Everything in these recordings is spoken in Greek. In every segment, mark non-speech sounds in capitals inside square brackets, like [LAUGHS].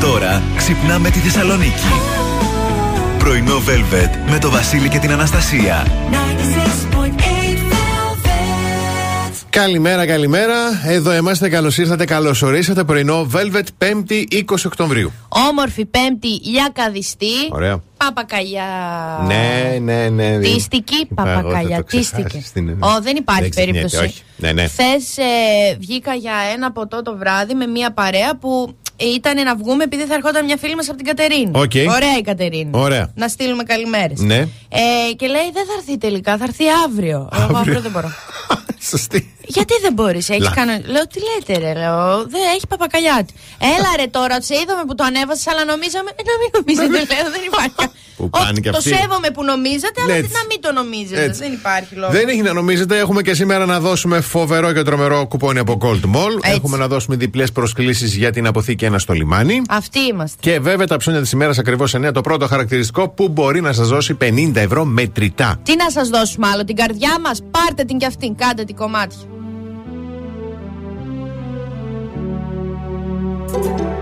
τώρα ξυπνάμε τη Θεσσαλονίκη. Πρωινό Velvet με το Βασίλη και την Αναστασία. Καλημέρα, καλημέρα. Εδώ είμαστε. Καλώς ήρθατε, καλώς ορίσατε. Πρωινό Velvet 5η 20 Οκτωβρίου. Όμορφη Πέμπτη για καδιστή. Ωραία. Παπακαλιά. Ναι, ναι, ναι. Τίστικη, παπακαλιά. Τίστηκε. Ω, δεν υπάρχει περίπτωση. Όχι. Ναι, ναι. Χθες ε, βγήκα για ένα ποτό το βράδυ με μια παρέα που ήταν να βγούμε επειδή θα ερχόταν μια φίλη μας από την Κατερίνη. Okay. Ωραία η Κατερίνη. Ωραία. Να στείλουμε καλημέρες. Ναι. Ε, και λέει δεν θα έρθει τελικά, θα έρθει αύριο. Εγώ αύριο δεν μπορώ. [LAUGHS] Σωστή. Γιατί δεν μπορείς, έχει κάνει. Λέω τι λέτε, ρε, λέω. Δεν έχει παπακαλιάτη. Έλα ρε τώρα, σε είδαμε που το ανέβασες, αλλά νομίζαμε. Ε, να μην νομίζετε, [LAUGHS] λέω, δεν υπάρχει. Που πάνε και το αυτοί. σέβομαι που νομίζετε, αλλά Έτσι. να μην το νομίζετε. Έτσι. Δεν υπάρχει λόγος. Δεν έχει να νομίζετε, έχουμε και σήμερα να δώσουμε φοβερό και τρομερό κουπόνι από Gold Mall. Έτσι. Έχουμε να δώσουμε διπλές προσκλήσεις για την αποθήκη 1 στο λιμάνι. Αυτοί είμαστε. Και βέβαια τα ψώνια της ημέρας ακριβώς 9. Το πρώτο χαρακτηριστικό που μπορεί να σας δώσει 50 ευρώ μετρητά. Τι να σας δώσουμε άλλο, την καρδιά μας, πάρτε την κι αυτήν, κάντε την κομμάτια. Thank you.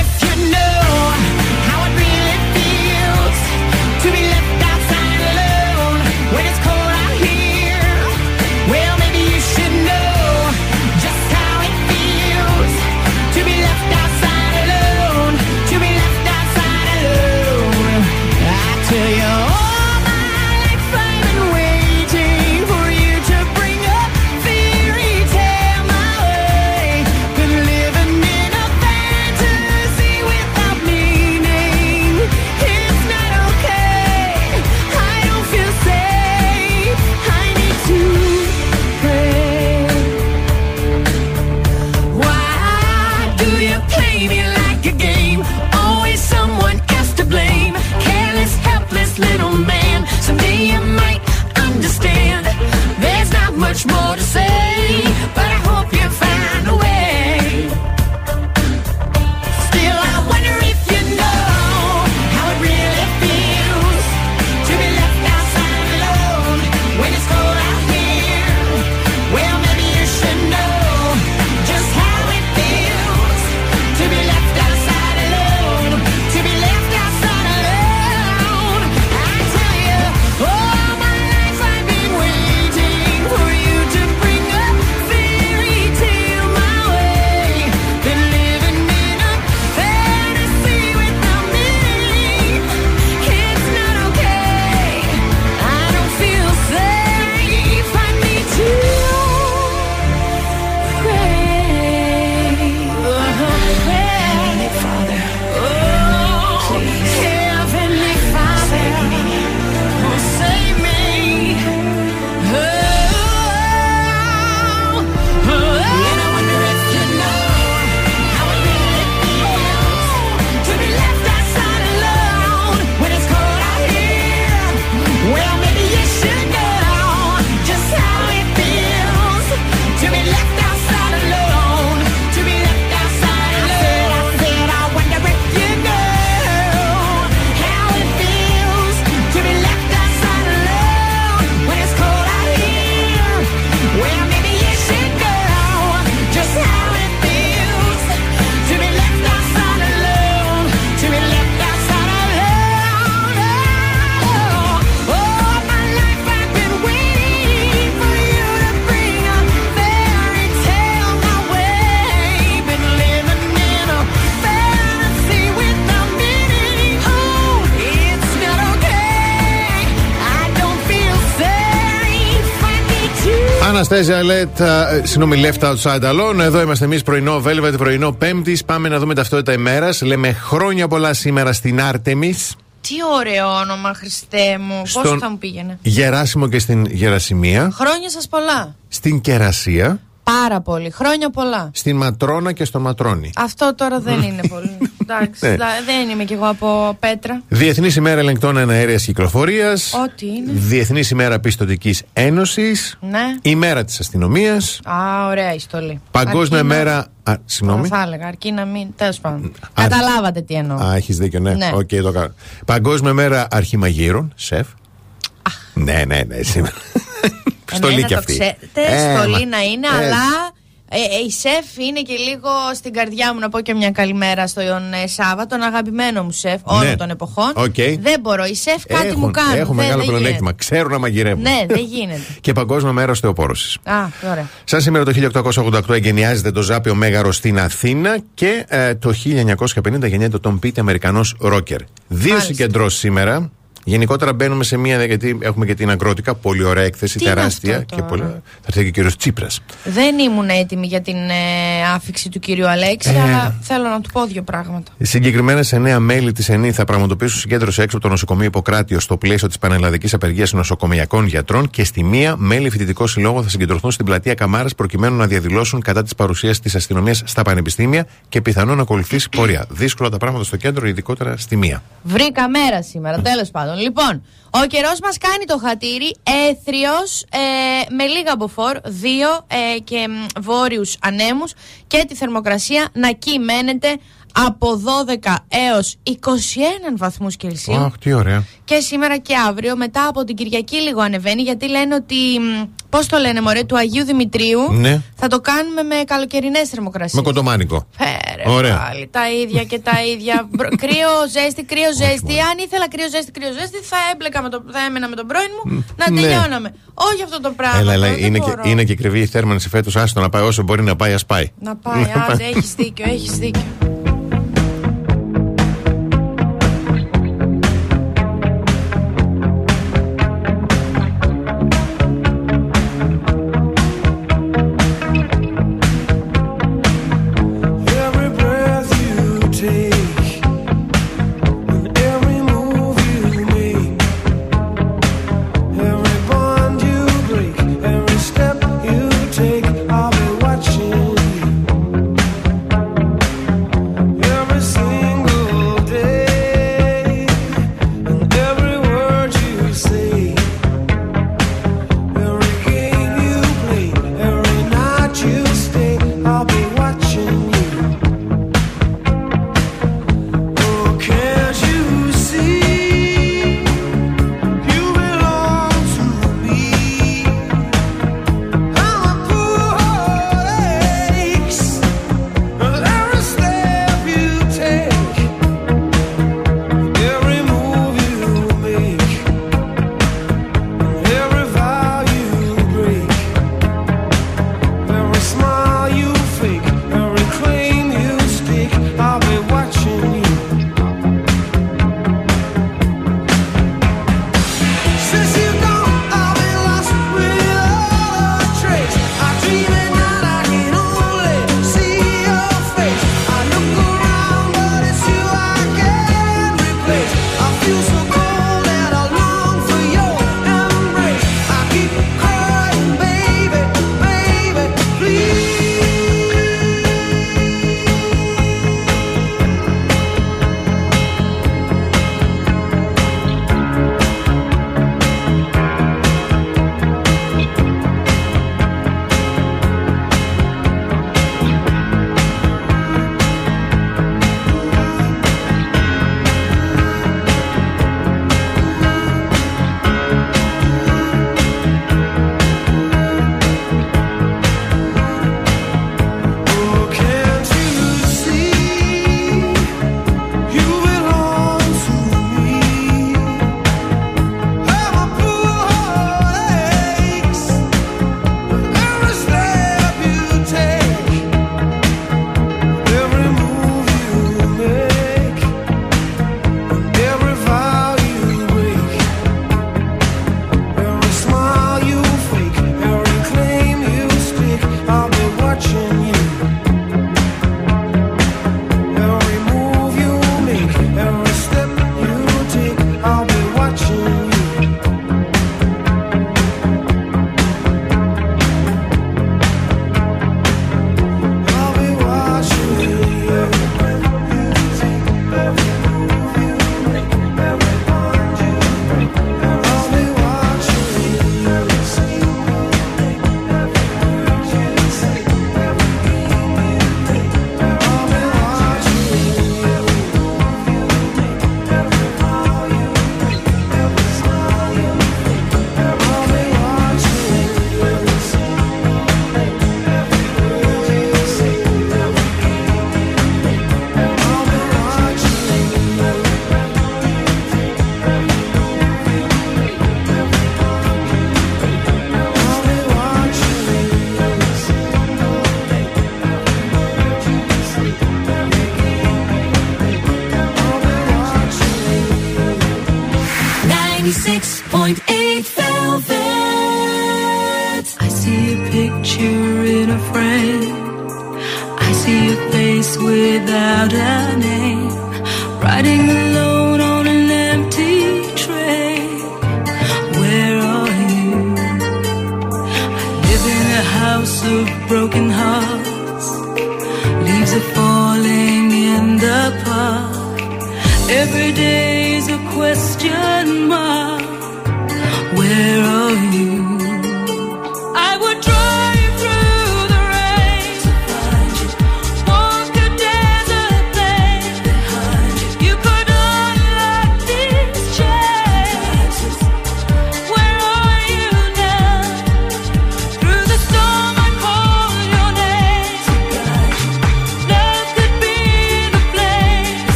if Αναστέζια Λετ, uh, συγγνώμη, left outside alone. Εδώ είμαστε εμείς πρωινό Velvet, πρωινό Πέμπτης. Πάμε να δούμε ταυτότητα ημέρας. Λέμε χρόνια πολλά σήμερα στην Άρτεμις. Τι ωραίο όνομα, Χριστέ μου. Πόσο θα μου πήγαινε; Γεράσιμο και στην Γερασιμία. Χρόνια σας πολλά. Στην Κερασία. Πάρα πολύ. Χρόνια πολλά. Στην Ματρόνα και στο Ματρόνι. Αυτό τώρα δεν είναι πολύ εντάξει. ναι. Δεν είμαι κι εγώ από πέτρα. Διεθνής ημέρα ελεγκτών αέρια κυκλοφορίας. Ό,τι είναι. Διεθνής ημέρα πιστοτικής ένωσης. Ναι. Ημέρα της αστυνομίας. Α, ωραία η στολή. Παγκόσμια Αρκεί να... μέρα. Α, συγγνώμη. Θα έλεγα, αρκεί να μην. Τέλος πάντων. Καταλάβατε τι εννοώ. Α, έχεις δίκιο, ναι. ναι. Okay, το κάνω. Παγκόσμια μέρα αρχημαγείρων, σεφ. Α. Ναι, ναι, ναι, σήμερα. Ε, ναι, στολή κι αυτή. Ξέρετε, στολή ε, να είναι, ε. αλλά ε, ε, η σεφ είναι και λίγο στην καρδιά μου να πω και μια καλημέρα στον ε, Σάβα, τον αγαπημένο μου σεφ όλων Ναι. των εποχών. Οκ. Δεν μπορώ. Η σεφ κάτι Έχουν- μου κάνει. Έχουν Δεν- μεγάλο δεν πλεονέκτημα. Ξέρουν να μαγειρεύουν. γίνεται. Ναι, δεν γίνεται. [LAUGHS] Και Παγκόσμιο Μέρα Οστεοπόρωση. Α, ωραία. Σαν σήμερα το 1888 εγκαινιάζεται το Ζάπιο Μέγαρο στην Αθήνα και ε, το 1950 γεννιέται ο Τον Πίτη, Αμερικανός ρόκερ. Δύο Μάλιστα. συγκεντρώσεις σήμερα. Γενικότερα μπαίνουμε σε μία, γιατί έχουμε και την Αγκρότικα, πολύ ωραία έκθεση, Τι είναι τεράστια αυτό και τώρα; πολύ. Θα έρθει και ο κύριος Τσίπρας. Δεν ήμουν έτοιμη για την ε, άφηξη του κυρίου Αλέξη, Ε. αλλά θέλω να του πω δύο πράγματα. Συγκεκριμένα σε νέα μέλη της ΕΝΗ θα πραγματοποιήσουν συγκέντρωση έξω από το νοσοκομείο Ιπποκράτιο στο πλαίσιο της Πανελλαδικής Απεργίας Νοσοκομιακών Γιατρών και στη μία μέλη φοιτητικό συλλόγο θα συγκεντρωθούν στην πλατεία Καμάρας προκειμένου να διαδηλώσουν κατά της παρουσίας της αστυνομίας στα πανεπιστήμια και πιθανόν να ακολουθήσει πορεία. Δύσκολα τα πράγματα στο κέντρο, ειδικότερα στη μία. Βρήκα μέρα σήμερα, τέλος [LAUGHS] πάντων. Λοιπόν, ο καιρός μας κάνει το χατήρι έθριος ε, με λίγα μποφόρ, 2 ε, και βόρειους ανέμους και τη θερμοκρασία να κυμαίνεται από 12 έως 21 βαθμούς Κελσίου. Αχ, τι ωραία. Και σήμερα και αύριο, μετά από την Κυριακή λίγο ανεβαίνει, γιατί λένε ότι, πώς το λένε μωρέ, του Αγίου Δημητρίου Ναι. θα το κάνουμε με καλοκαιρινές θερμοκρασίες. Με κοντομάνικο. Φέρε Ωραία. πάλι, τα ίδια και τα ίδια. [LAUGHS] Μπρο- κρύο, ζέστη, κρύο, ζέστη. Αν ήθελα κρύο, ζέστη, κρύο, ζέστη, θα έμπλεκα με το, θα έμενα με τον πρώην μου να ναι. τελειώναμε. Όχι αυτό το πράγμα. Έλα, έλα, δεν είναι, και, μπορώ. είναι και κρυβή η θέρμανση φέτος. Άστο να πάει όσο μπορεί να πάει, ας πάει. Να πάει, [LAUGHS] άντε, έχεις δίκιο, έχεις δίκιο.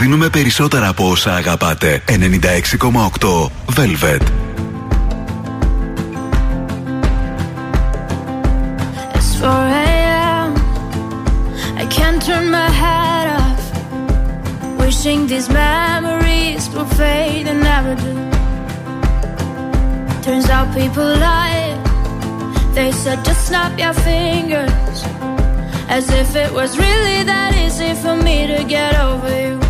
δίνουμε περισσότερα από όσα αγαπάτε. 96,8 Velvet. It's 4 a.m. I can't turn my head off. Wishing these memories will fade and never do. Turns out people lie. They said just snap your fingers. As if it was really that easy for me to get over you.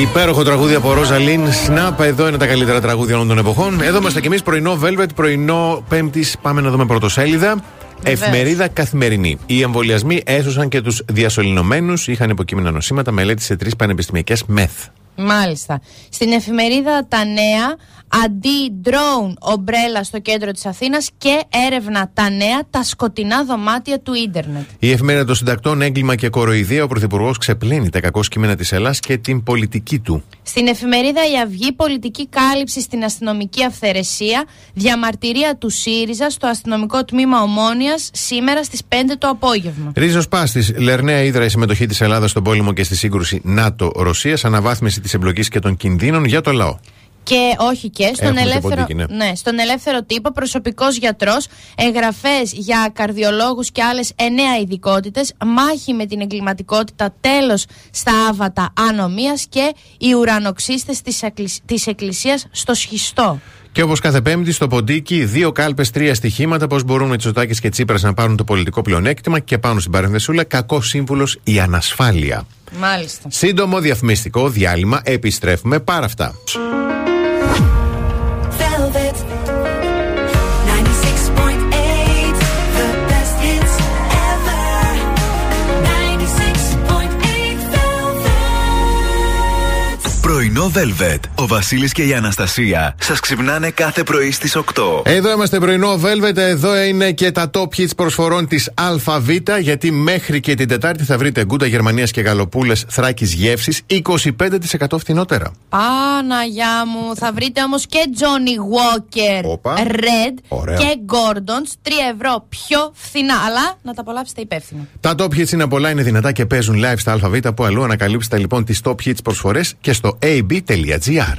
Υπέροχο τραγούδι από Ρόζα Λίν. Snap, εδώ είναι τα καλύτερα τραγούδια όλων των εποχών. Εδώ είμαστε κι εμείς, πρωινό Velvet, πρωινό Πέμπτης. Πάμε να δούμε πρωτοσέλιδα. Βεβαίως. Εφημερίδα καθημερινή. Οι εμβολιασμοί έσωσαν και τους διασωληνωμένους. Είχαν υποκείμενα νοσήματα. Μελέτη σε τρεις πανεπιστημιακές μεθ. Μάλιστα. Στην εφημερίδα Τα Νέα, αντί drone ομπρέλα στο κέντρο της Αθήνας και έρευνα Τα Νέα, τα σκοτεινά δωμάτια του ίντερνετ. Η εφημερίδα των συντακτών, έγκλημα και κοροϊδία. Ο Πρωθυπουργός ξεπλένει τα κακό κείμενα της Ελλάδα και την πολιτική του. Στην εφημερίδα Η Αυγή, πολιτική κάλυψη στην αστυνομική αυθαιρεσία, διαμαρτυρία του ΣΥΡΙΖΑ στο αστυνομικό τμήμα Ομόνιας σήμερα στις 5 το απόγευμα. Ρίζος Πάστης, Λερναία ίδρα η συμμετοχή της Ελλάδας στον πόλεμο και στη σύγκρουση ΝΑΤΟ-Ρωσίας. Αναβάθμιση της εμπλοκής και των κινδύνων για το λαό. Και όχι και στον Έχουμε και ελεύθερο, ποντίκι, ναι. ναι, στον ελεύθερο τύπο, προσωπικός γιατρός, εγγραφές για καρδιολόγους και άλλες εννέα ειδικότητες, μάχη με την εγκληματικότητα, τέλος στα άβατα ανομίας και οι ουρανοξύστες της Εκκλησίας στο σχιστό. Και όπως κάθε Πέμπτη, στο ποντίκι, δύο κάλπες, τρία στοιχήματα. Πώς μπορούν με Τσοτάκη και Τσίπρας να πάρουν το πολιτικό πλεονέκτημα. Και πάνω στην παρενθεσούλα, κακό σύμβουλος η ανασφάλεια. Μάλιστα. Σύντομο διαφημιστικό διάλειμμα. Επιστρέφουμε πάρα αυτά. Πρωινό Velvet. Ο Βασίλης και η Αναστασία σας ξυπνάνε κάθε πρωί στις 8. Εδώ είμαστε πρωινό Velvet. Εδώ είναι και τα top hits προσφορών της ΑΒ. Γιατί μέχρι και την Τετάρτη θα βρείτε γκούτα Γερμανίας και γαλοπούλες Θράκης Γεύσης 25% φθηνότερα. Παναγιά μου, θα βρείτε όμως και Johnny Walker Όπα. Red Ωραίο. και Gordons 3 ευρώ πιο φθηνά. Αλλά να τα απολαύσετε υπεύθυνα. Τα top hits είναι πολλά, είναι δυνατά και παίζουν live στα ΑΒ. Που αλλού ανακαλύψτε λοιπόν τις top hits προσφορές και στο ab.gr. www.bb.gr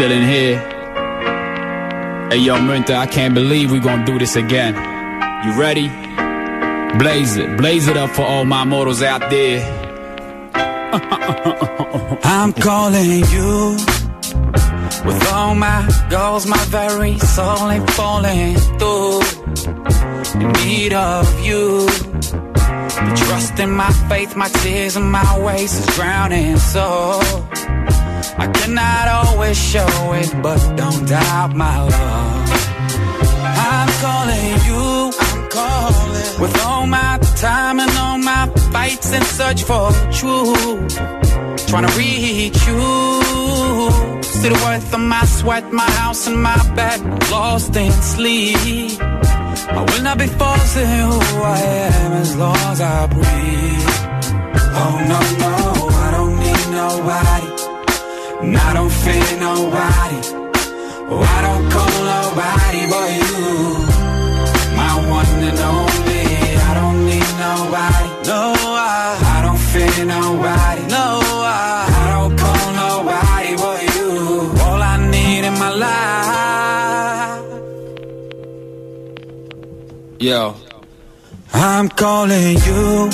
still in here. Hey, yo, Minta, I can't believe we gonna do this again. You ready? Blaze it, blaze it up for all my mortals out there. [LAUGHS] I'm calling you with all my goals, my very soul ain't falling through. In need of you, the trust in my faith, my tears and my ways is drowning. So. I cannot always show it, but don't doubt my love. I'm calling you, I'm calling. With all my time and all my fights and search for truth. Trying to reach you. See the worth of my sweat, my house and my bed. Lost in sleep. I will not be forcing who I am as long as I breathe. Oh no, no, I don't need nobody. I don't fear nobody. Oh, I don't call nobody but you. My one and only. I don't need nobody. No, I, I don't fear nobody. No, I, I don't call nobody but you. All I need in my life. Yo, I'm calling you.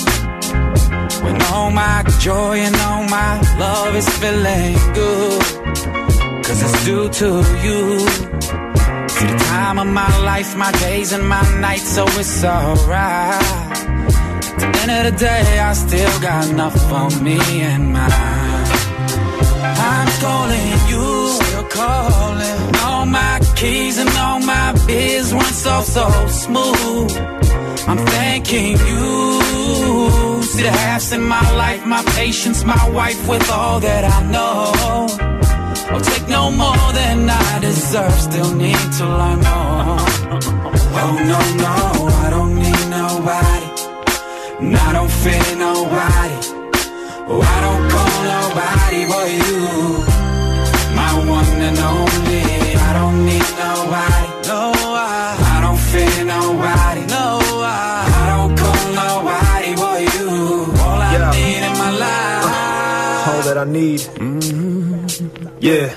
All my joy and all my love is feeling good. Cause it's due to you. See the time of my life, my days and my nights, so it's alright. At the end of the day, I still got enough for me and mine. I'm calling you, still calling. All my keys and all my biz run so, so smooth. I'm thanking you. The halves in my life, my patience, my wife with all that I know. I'll take no more than I deserve, still need to learn more. Oh no, no, I don't need nobody. And I don't fear nobody. Oh, I don't call nobody but you. My one and only. I don't need nobody. No, I, I don't fear nobody. That I need. Mm-hmm. Yeah,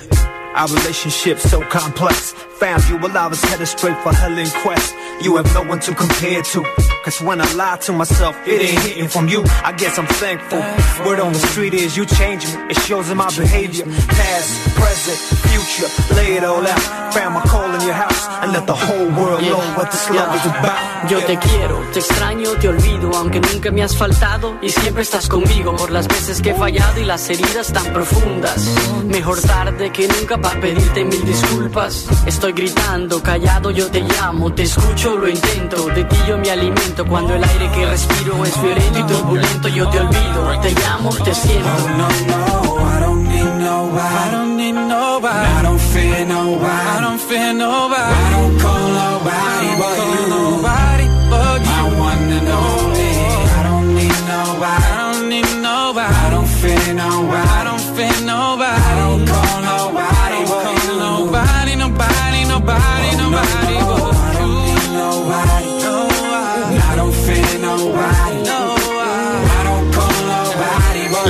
our relationship so complex. Found you while I was headed straight for hell in quest. You have no one to compare to. Cause when I lie to myself, it ain't hitting from you. I guess I'm thankful. Word on the street is you change me. It shows in my behavior. Past, present, future. Lay it all out. Found my call in your house. And let the whole world know what this love is about. Yo te quiero, te extraño, te olvido, aunque nunca me has faltado y siempre estás conmigo por las veces que he fallado y las heridas tan profundas. Mejor tarde que nunca para pedirte mil disculpas. Estoy gritando, callado, yo te llamo, te escucho, lo intento. De ti yo me alimento cuando el aire que respiro es violento y turbulento. Yo te olvido, te llamo, te siento. Oh no, no, I don't need nobody. I don't need nobody. I don't fear nobody. I don't fear nobody. I don't call nobody but you. Nobody but you. One and only. I don't need nobody. I don't need nobody. I don't fear nobody.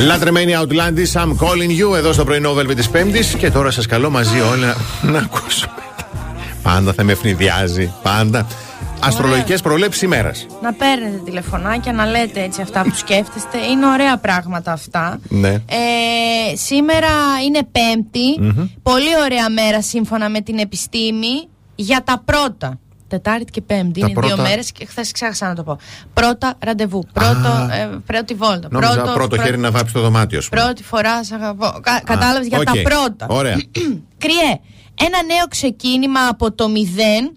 Λατρεμένη Outlandis, I'm calling you εδώ στο πρωινό Velvet της Πέμπτης και τώρα σας καλώ μαζί όλα να ακούσουμε. Πάντα θα με ευνηδιάζει, πάντα. Αστρολογικές προβλέψεις ημέρας. Να παίρνετε τηλεφωνάκια, να λέτε έτσι αυτά που σκέφτεστε. Είναι ωραία πράγματα αυτά. Ναι. Ε, σήμερα είναι Πέμπτη. Πολύ ωραία μέρα σύμφωνα με την επιστήμη για τα πρώτα. Τετάρτη και Πέμπτη. Τα είναι δύο πρώτα- μέρες και χθες ξέχασα να το πω. Πρώτα ραντεβού. Πρώτο, ε, πρώτη βόλτα. Νόμιζα πρώτο, πρω- χέρι να βάψει το δωμάτιο σου. Πρώτη φορά σ' αγαπώ. Κα, Κατάλαβες για οκ. τα πρώτα. Ωραία. [CLEARS THROAT] Κριέ, ένα νέο ξεκίνημα από το μηδέν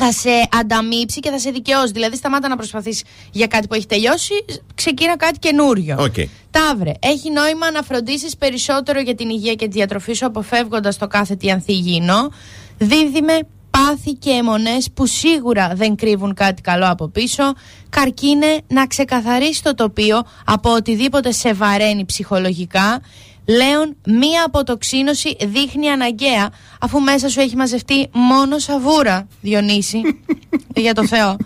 θα σε ανταμείψει και θα σε δικαιώσει. Δηλαδή, σταμάτα να προσπαθείς για κάτι που έχει τελειώσει, ξεκίνα κάτι καινούριο. Οκ. Ταύρε, έχει νόημα να φροντίσεις περισσότερο για την υγεία και τη διατροφή σου, αποφεύγοντας το κάθε τι ανθυγιεινό. Δίδυμε, πάθη και αιμονές που σίγουρα δεν κρύβουν κάτι καλό από πίσω. Καρκίνε, να ξεκαθαρίσει το τοπίο από οτιδήποτε σε βαραίνει ψυχολογικά. Λέων, μία αποτοξίνωση δείχνει αναγκαία αφού μέσα σου έχει μαζευτεί μόνο σαβούρα, Διονύση. [LAUGHS] για το Θεό.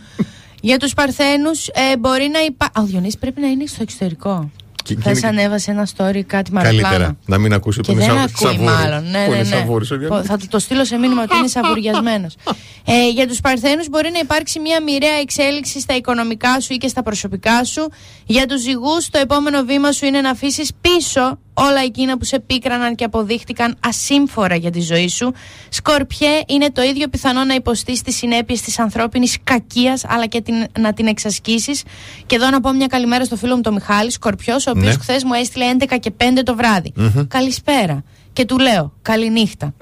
Για τους Παρθένους ε, μπορεί να υπάρχει... Ο Διονύσης πρέπει να είναι στο εξωτερικό. Και- Χθες και- ανέβασε ένα story κάτι μαραπλάνο. Καλύτερα να μην ακούσει που Και είναι δεν σα- ακούει σαβούρι. μάλλον. Ναι, Που ναι, είναι ναι. σαβούρις ο Διονύσης. Θα του το στείλω σε μήνυμα ότι είναι [LAUGHS] σαβουριασμένος. ε, για τους Παρθένους μπορεί να υπάρξει μια μοιραία εξέλιξη στα οικονομικά σου ή και στα προσωπικά σου. Για τους ζυγούς, το επόμενο βήμα σου είναι να αφήσεις πίσω όλα εκείνα που σε πίκραναν και αποδείχτηκαν ασύμφορα για τη ζωή σου. Σκορπιέ, είναι το ίδιο πιθανό να υποστείς τις συνέπειες της ανθρώπινης κακίας, αλλά και την, να την εξασκήσεις. Και εδώ να πω μια καλημέρα στο φίλο μου τον Μιχάλη Σκορπιός, ο οποίος ναι. χθες μου έστειλε 11 και 5 το βράδυ. Mm-hmm. Καλησπέρα και του λέω Καληνύχτα.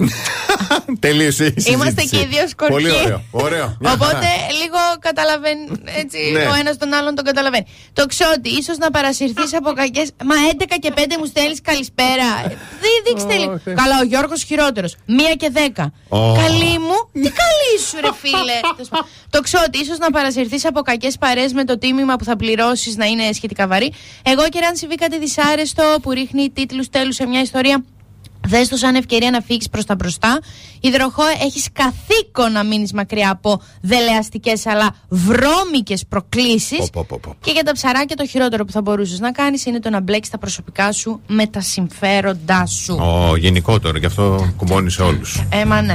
[LAUGHS] Τελείωσε. Είμαστε και οι δύο σκορπιοί. Πολύ ωραίο. ωραίο. [LAUGHS] Οπότε λίγο καταλαβαίνει. Έτσι, ναι. ο ένας τον άλλον τον καταλαβαίνει. Το ξότι, ίσως να παρασυρθείς από κακές. Μα 11 και 5 μου στέλνεις καλησπέρα. Δεν. δείξτε λίγο. Ε. Καλά, ο Γιώργος χειρότερος. Μία και 10. Καλή μου. Τι καλή σου, ρε φίλε. το ότι ίσως να παρασυρθείς από κακές παρέ με το τίμημα που θα πληρώσεις να είναι σχετικά βαρύ. Εγώ και αν συμβεί κάτι δυσάρεστο που ρίχνει τίτλους τέλους σε μια ιστορία Δες το σαν ευκαιρία να φύγεις προς τα μπροστά. Υδροχό, έχεις καθήκον να μείνεις μακριά από δελεαστικές αλλά βρώμικες προκλήσεις. Και για τα ψαράκια, το χειρότερο που θα μπορούσες να κάνεις είναι το να μπλέξεις τα προσωπικά σου με τα συμφέροντά σου. Ο γενικότερο, γι' αυτό κουμπώνεις όλους. Ε, Έμα ναι.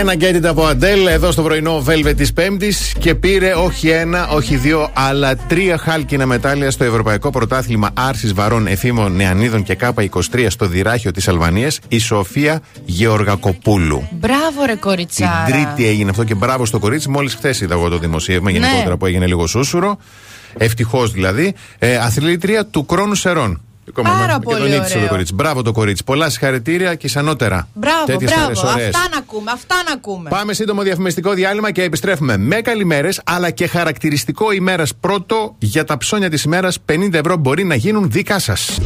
Ένα get it από Αντέλ εδώ στο πρωινό Velvet της Πέμπτης και πήρε όχι ένα, όχι δύο, αλλά τρία χάλκινα μετάλλια στο Ευρωπαϊκό Πρωτάθλημα Άρσης Βαρών Εφήμων Νεανίδων και ΚΑΠΑ23 στο Δυράχιο της Αλβανίας η Σοφία Γεωργακοπούλου. Μπράβο, ρε Την κοριτσάρα. Τρίτη έγινε αυτό και μπράβο στο κορίτσι. Μόλις χθες είδα εγώ το δημοσίευμα Ναι. γενικότερα που έγινε λίγο σούσουρο. Ευτυχώς δηλαδή. Ε, αθλήτρια του Κρόνου Σερών. Πάρα και πολύ τον νίκησε ωραίο. το κορίτσι. Μπράβο το κορίτσι. Πολλά συγχαρητήρια και ισανότερα. Μπράβο, Τέτοιες μπράβο. χαρές ωραίες. Αυτά να ακούμε, αυτά να ακούμε. Πάμε σύντομο διαφημιστικό διάλειμμα και επιστρέφουμε με καλημέρες αλλά και χαρακτηριστικό ημέρας πρώτο για τα ψώνια της ημέρας. 50 ευρώ μπορεί να γίνουν δικά σας.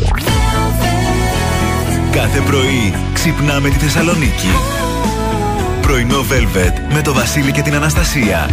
Κάθε πρωί ξυπνάμε τη Θεσσαλονίκη. Πρωινό Velvet με το Βασίλη και την Αναστασία.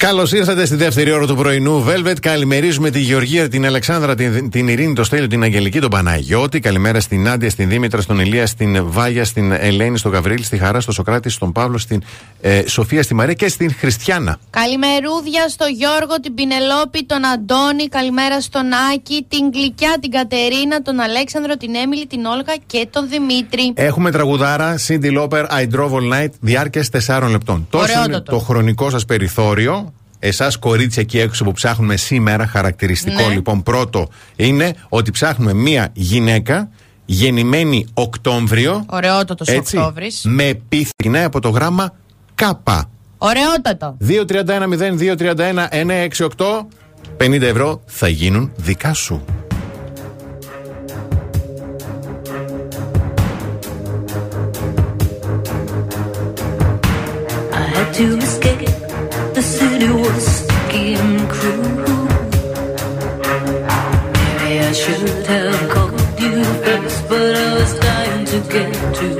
96.8 Καλώς ήρθατε στη δεύτερη ώρα του πρωινού Velvet. Καλημερίζουμε τη Γεωργία, την Αλεξάνδρα, την, την Ειρήνη, το Στέλιο, την Αγγελική, τον Παναγιώτη. Καλημέρα στην Άντια, στην Δήμητρα, στον Ελία, στην Βάγια, στην Ελένη, στον Γαβρίλη, στη Χαρά, στον Σοκράτη, στον Παύλο, στην ε, Σοφία, στη Μαρία και στην Χριστιανά. Καλημερούδια στο Γιώργο, την Πινελόπη, τον Αντώνη. Καλημέρα στον Άκη, την Γλυκιά, την Κατερίνα, τον Αλέξανδρο, την Έμιλη, την Όλγα και τον Δημήτρη. Έχουμε τραγουδάρα Cindy Lauper, I Drove All Night, διάρκεια 4 λεπτών. Τόσο είναι Ωραιότατο. το χρονικό σας περιθώριο. Εσάς, κορίτσια εκεί έξω που ψάχνουμε σήμερα, χαρακτηριστικό Ναι. λοιπόν πρώτο είναι ότι ψάχνουμε μία γυναίκα γεννημένη Οκτώβριο. Ωραιότατος έτσι, Οκτώβρης. Με επιθυνά από το γράμμα Κάπα. Ωραιότατο. 231-0-231-968. 50 ευρώ θα γίνουν δικά σου. I had to escape. The city was sticky and cruel. Maybe I should have called you first, but I was dying to get to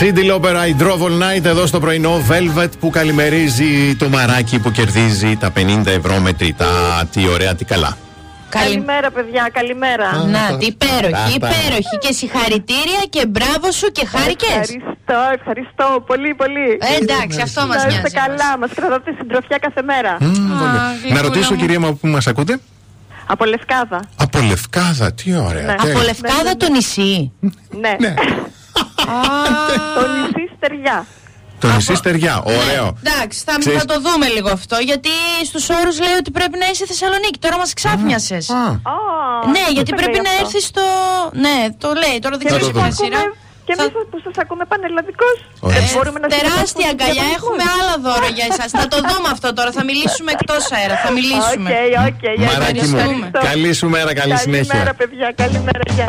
inside. Cindy Lauper, I drove all night εδώ στο πρωινό Velvet που καλημερίζει το μαράκι που κερδίζει τα 50 ευρώ μετρητά. Τι ωραία, τι καλά. Καλημέρα, παιδιά, καλημέρα. Να, τι υπέροχη, Αχ, υπέροχη και συγχαρητήρια και μπράβο σου και χάρηκες. Ευχαριστώ, ευχαριστώ πολύ, πολύ. Ε, εντάξει, αυτό μας Να είστε νοιάζει καλά, μας κρατάτε συντροφιά κάθε μέρα. Να ρωτήσω, κυρία μου, που μας ακούτε; Από Λευκάδα. Από Λευκάδα, τι ωραία. Ναι. τέλεια. Από Λευκάδα το νησί. Ναι. Το νησί Στεριά. Το νησί Στεριά, ωραίο. Εντάξει, θα, Ξέρεις- θα το δούμε λίγο αυτό. Γιατί στους όρους λέει ότι πρέπει να είσαι Θεσσαλονίκη. Τώρα μας ξάφνιασες. Ναι, γιατί το πρέπει λέει να αυτό. έρθεις στο. Ναι, το λέει. Τώρα δεν Και ξέρω εμείς σε ποια που σειρά. ακούμε- Και εμείς που σας ακούμε πανελλαδικώς. Ε, μπορούμε να τεράστια συμμετέχουμε στους αγκαλιά. διαγωνισμούς. Έχουμε άλλα δώρα για εσάς. θα το δούμε αυτό τώρα. Θα μιλήσουμε εκτός αέρα. Θα μιλήσουμε. OK, OK, Μαράκι μου, Ευχαριστούμε. καλή σου μέρα, καλή συνέχεια. Καλημέρα, παιδιά, καλημέρα, γεια.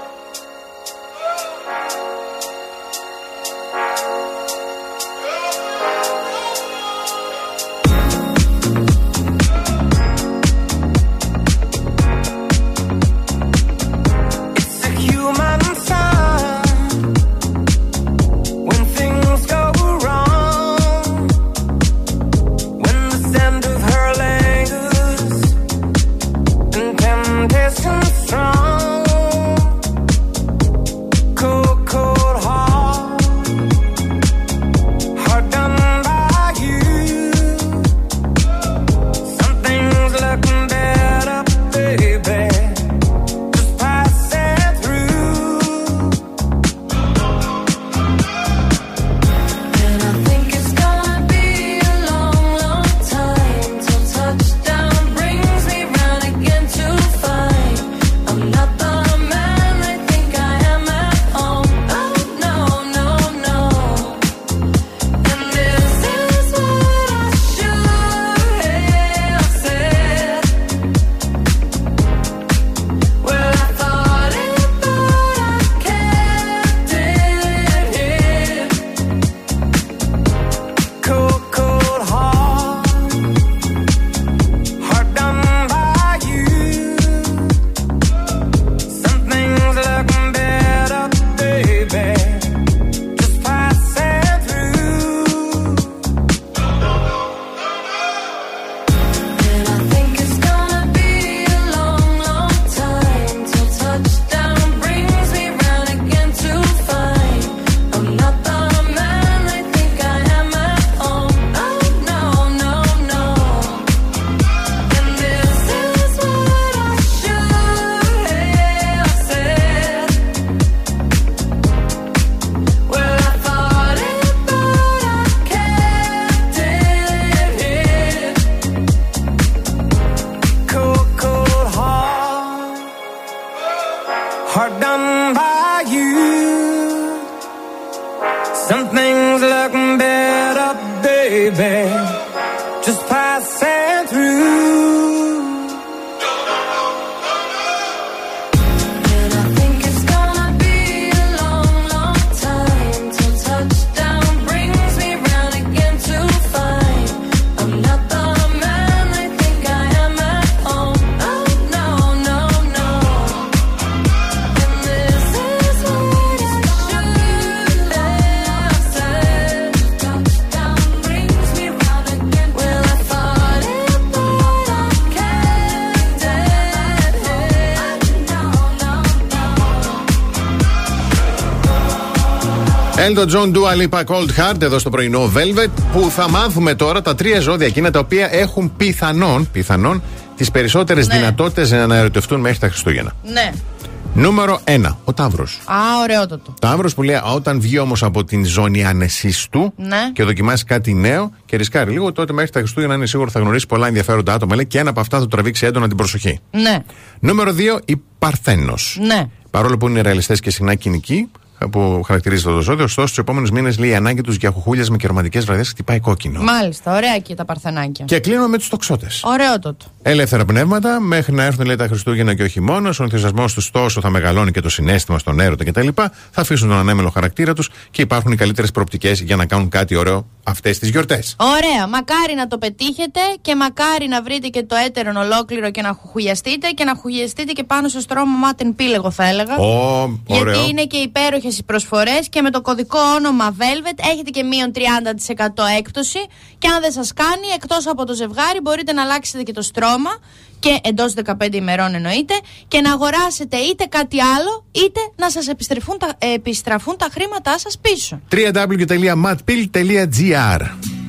Elton John Dua Lipa Cold Heart εδώ στο πρωινό Velvet που θα μάθουμε τώρα τα τρία ζώδια εκείνα τα οποία έχουν πιθανόν, πιθανόν τις περισσότερες Ναι. δυνατότητες να ερωτευτούν μέχρι τα Χριστούγεννα. Ναι. Νούμερο 1. Ο Ταύρος. Α, ωραιότατο. Ταύρος που λέει: «Α, Όταν βγει όμως από την ζώνη άνεσή του Ναι. και δοκιμάσει κάτι νέο και ρισκάρει λίγο, τότε μέχρι τα Χριστούγεννα είναι σίγουρο θα γνωρίσει πολλά ενδιαφέροντα άτομα. Λέει και ένα από αυτά θα του τραβήξει έντονα την προσοχή. Ναι. Νούμερο 2. Η Παρθένος. Ναι. Παρόλο που είναι ρεαλιστές και συχνά κοινικοί, που χαρακτηρίζεται το ζώδιο, ωστόσο τους επόμενους μήνες λέει η ανάγκη τους για χουχούλια και ρομαντικέ βραδιέ χτυπάει κόκκινο. Μάλιστα, ωραία και τα παρθενάκια. Και κλείνουμε με τους τοξότες. Ωραιότατο. Ελεύθερα πνεύματα, μέχρι να έρθουν λέει, τα Χριστούγεννα και όχι μόνος. Ο ενθουσιασμός τους τόσο θα μεγαλώνει και το συνέστημα στον έρωτα κτλ. Θα αφήσουν τον ανέμελο χαρακτήρα τους και υπάρχουν οι καλύτερες προοπτικές για να κάνουν κάτι ωραίο αυτές τις γιορτές. Ωραία, μακάρι να το πετύχετε και μακάρι να βρείτε και το έτερον ολόκληρο και να χουχουλιαστείτε και να χουγιαστείτε και πάνω στο στρώμα Μάτεν Πίλ, εγώ θα έλεγα. Ω, Γιατί ωραίο. είναι και υπέροχες οι προσφορές και με το κωδικό όνομα Velvet έχετε και μείον 30% έκπτωση. Και αν δεν σας κάνει, εκτός από το ζευγάρι, μπορείτε να αλλάξετε και το στρώμα και εντός 15 ημερών εννοείται και να αγοράσετε είτε κάτι άλλο είτε να σας επιστραφούν τα, επιστραφούν τα χρήματά σας πίσω. www.matpil.gr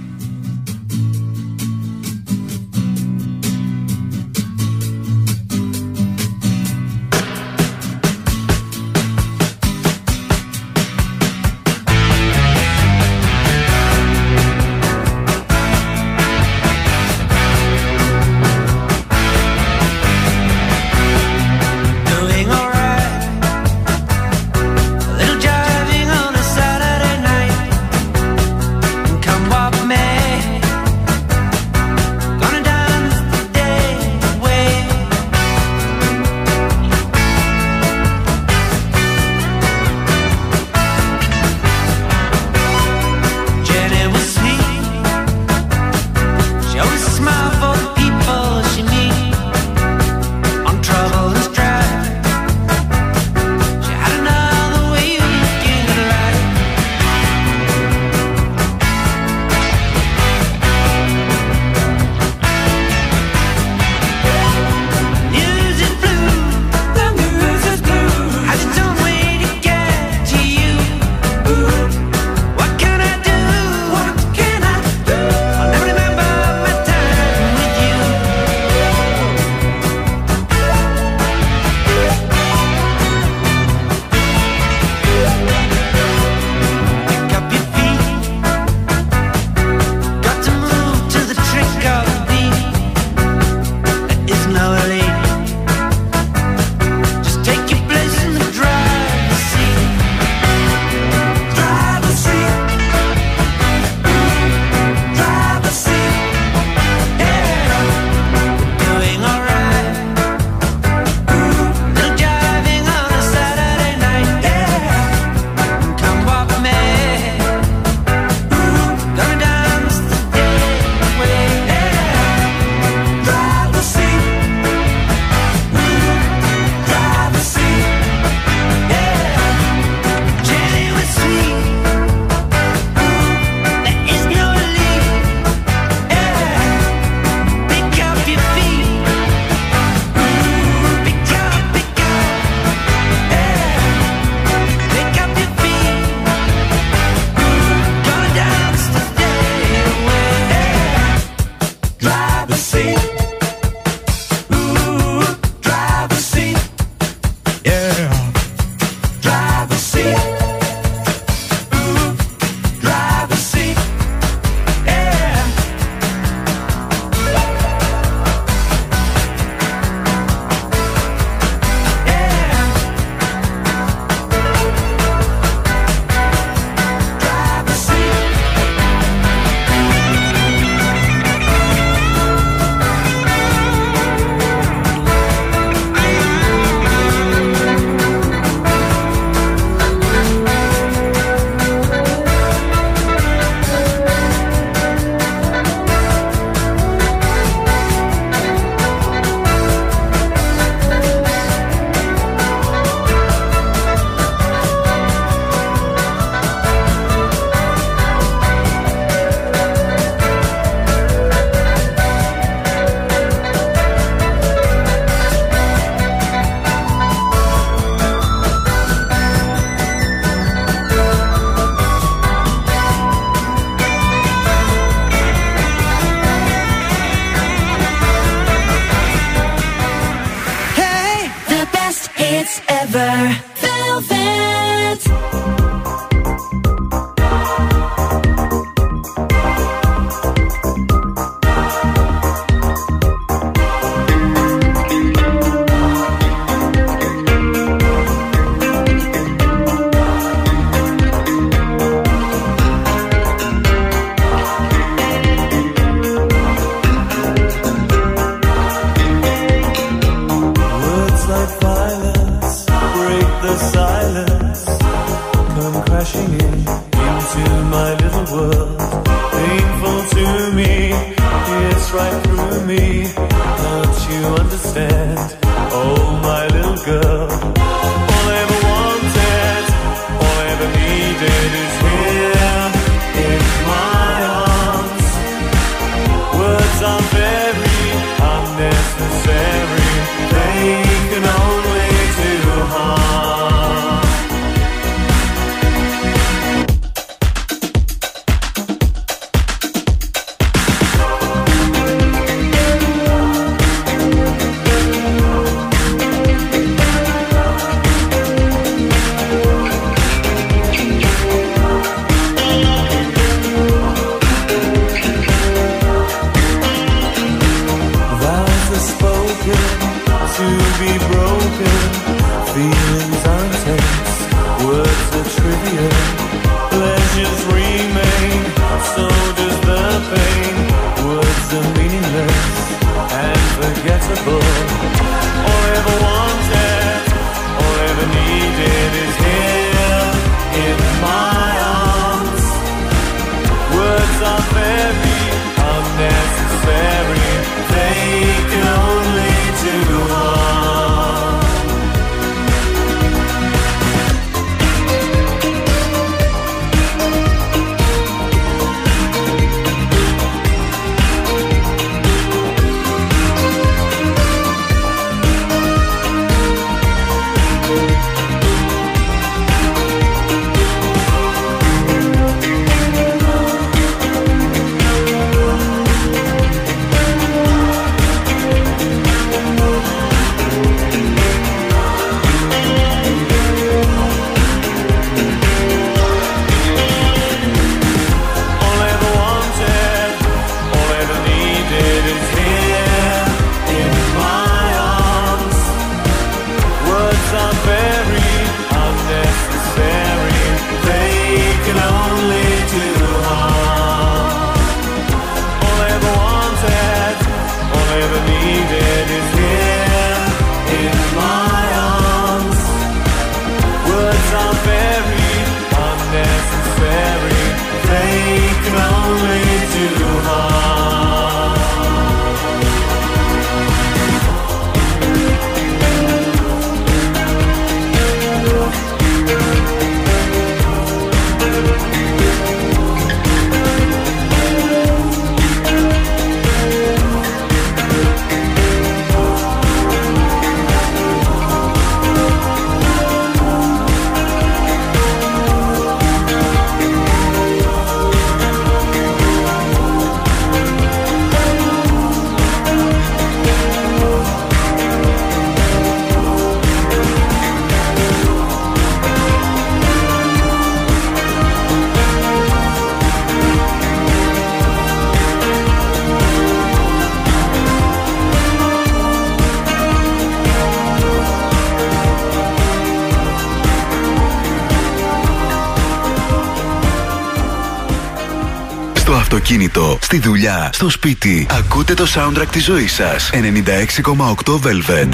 στη δουλειά, στο σπίτι. Ακούτε το soundtrack της ζωής σας 96,8 Velvet.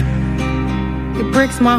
It breaks my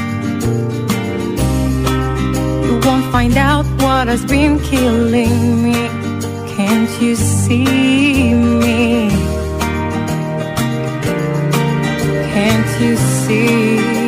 Won't find out what has been killing me. Can't you see me? Can't you see?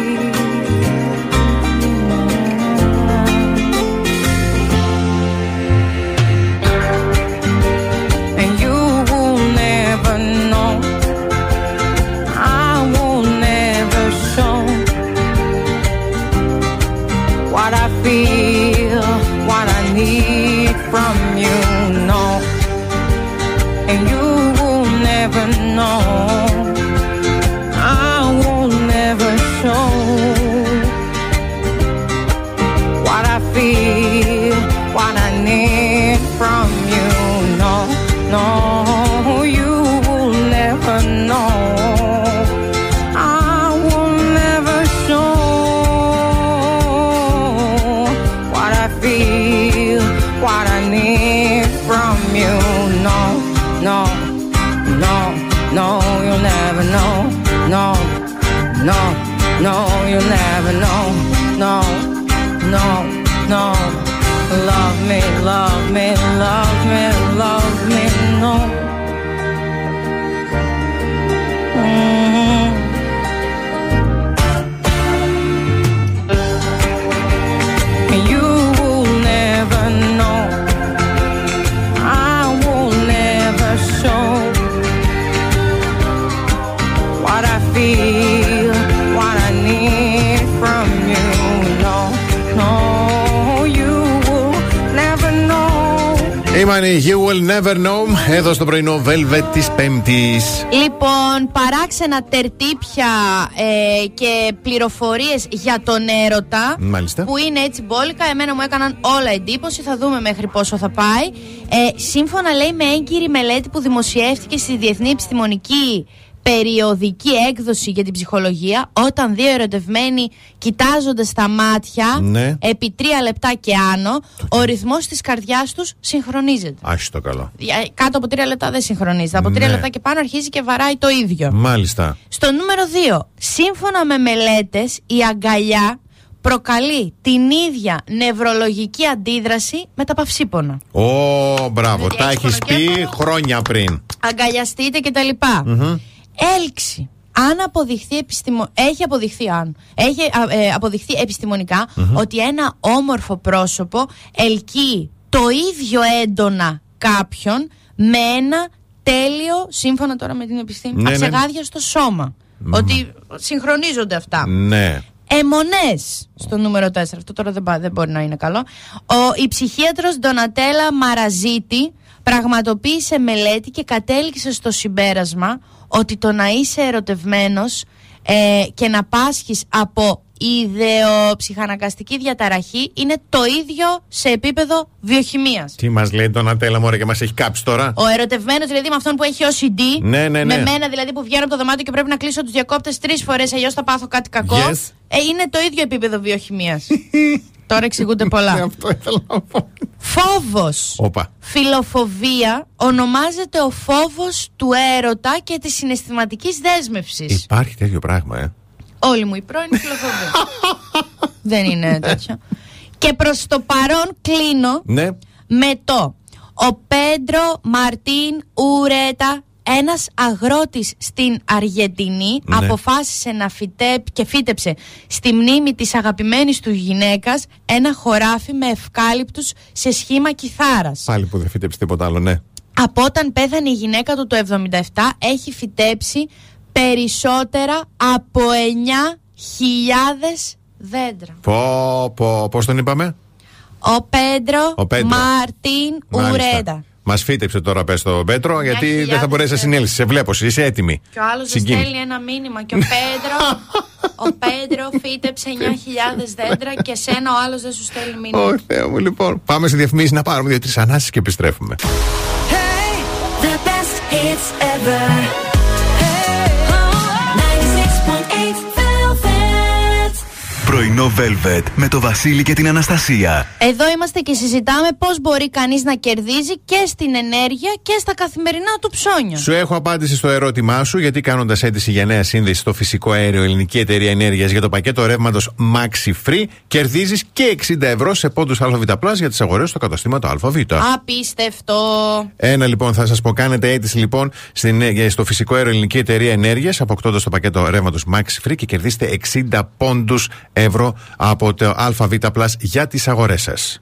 Know. Είμαστε οι You Will Never Know εδώ στο πρωινό Velvet της Πέμπτης. Λοιπόν, παράξενα τερτύπια ε, και πληροφορίες για τον έρωτα. Μάλιστα. Που είναι έτσι μπόλικα. Εμένα μου έκαναν όλα εντύπωση. Θα δούμε μέχρι πόσο θα πάει. Ε, σύμφωνα λέει με έγκυρη μελέτη που δημοσιεύτηκε στη Διεθνή Επιστημονική Περιοδική έκδοση για την ψυχολογία, όταν δύο ερωτευμένοι κοιτάζονται στα μάτια Ναι. επί τρία λεπτά και άνω, ο ρυθμός της καρδιάς τους συγχρονίζεται. Άχι το καλό. Για- Κάτω από τρία λεπτά δεν συγχρονίζεται. Από τρία Ναι. λεπτά και πάνω αρχίζει και βαράει το ίδιο. Μάλιστα. Στο νούμερο 2. Σύμφωνα με μελέτες, η αγκαλιά προκαλεί την ίδια νευρολογική αντίδραση με τα παυσίπονα. Ω, μπράβο. Δηλαδή, Τα έχεις έχεις πει πονοκέφαλο. χρόνια πριν. Αγκαλιαστείτε κτλ. Μμμ. Έλξη. Αν αποδειχθεί επιστημο... έχει αποδειχθεί αν έχει α, ε, αποδειχθεί επιστημονικά Μμμ. ότι ένα όμορφο πρόσωπο ελκύει το ίδιο έντονα κάποιον με ένα τέλειο, σύμφωνα τώρα με την επιστήμη, Ναι, ναι. αψεγάδιαστο σώμα. Ότι συγχρονίζονται αυτά. Ναι. Αιμονές στο νούμερο 4. Αυτό τώρα δεν, πά- δεν μπορεί να είναι καλό. Ο, η ψυχίατρος Ντονατέλα Μαραζίτη πραγματοποίησε μελέτη και κατέληξε στο συμπέρασμα ότι το να είσαι ερωτευμένος ε, και να πάσχεις από ιδεοψυχαναγκαστική διαταραχή είναι το ίδιο σε επίπεδο βιοχημίας. Τι μας λέει τον Ατέλα Μωρέ και μας έχει κάψει τώρα; Ο ερωτευμένος δηλαδή με αυτόν που έχει OCD. Ναι, ναι, ναι. Με μένα δηλαδή που βγαίνω από το δωμάτιο και πρέπει να κλείσω τους διακόπτες τρεις φορές, αλλιώς θα πάθω κάτι κακό. Yes. Ε, είναι το ίδιο επίπεδο βιοχημίας. [LAUGHS] Τώρα εξηγούνται πολλά. Αυτό ήθελα να πω. Φόβος. Όπα. Φιλοφοβία ονομάζεται ο φόβος του έρωτα και της συναισθηματικής δέσμευσης. Υπάρχει τέτοιο πράγμα, ε. Όλη μου η πρώην είναι φιλοφοβία. [LAUGHS] Δεν είναι τέτοιο. Και προς το παρόν κλείνω Ναι. με το ο Πέντρο Μαρτίν Ουρέτα ένας αγρότης στην Αργεντινή Ναι. αποφάσισε να φυτέψει και φύτεψε στη μνήμη της αγαπημένης του γυναίκας ένα χωράφι με ευκάλυπτους σε σχήμα κιθάρας. Πάλι που δεν φύτεψε τίποτα άλλο, ναι. Από όταν πέθανε η γυναίκα του το 77 έχει φυτέψει περισσότερα από 9.000 δέντρα. Πω, πω, πώς τον είπαμε; Ο Πέντρο, Ο Πέντρο. Μαρτίν Ουρέτα. Μας φύτεψε τώρα, πες το Πέτρο, γιατί δεν θα χιλιάδες μπορέσει να συνέλθει. Σε βλέπω, είσαι έτοιμη. Και ο άλλος δεν Συγκίνη. στέλνει ένα μήνυμα. Και ο Πέντρο, ο Πέντρο φύτεψε 9.000 δέντρα και σένα ο άλλος δεν σου στέλνει μήνυμα. Ω Θεέ μου, λοιπόν. Πάμε σε διαφημίσεις να πάρουμε δύο-τρεις ανάσει και επιστρέφουμε. The best hits ever. Πρωινό Velvet με το Βασίλη και την Αναστασία. Εδώ είμαστε και συζητάμε πώς μπορεί κανείς να κερδίζει και στην ενέργεια και στα καθημερινά του ψώνια. Σου έχω απάντηση στο ερώτημά σου, γιατί κάνοντας αίτηση για νέα σύνδεση στο φυσικό αέριο Ελληνική Εταιρεία Ενέργειας για το πακέτο ρεύματος Maxi Free, κερδίζεις και 60 ευρώ σε πόντους ΑΒ για τις αγορές στο καταστήματο ΑΒ. Απίστευτο. Ένα λοιπόν, θα σας πω, κάνετε αίτηση λοιπόν στην, ε, στο φυσικό αέριο Ελληνική Εταιρεία Ενέργειας, αποκτώντας το πακέτο ρεύματος Maxi Free και κερδίστε 60 πόντους ευρώ από το ΑΒ για τις αγορές σας.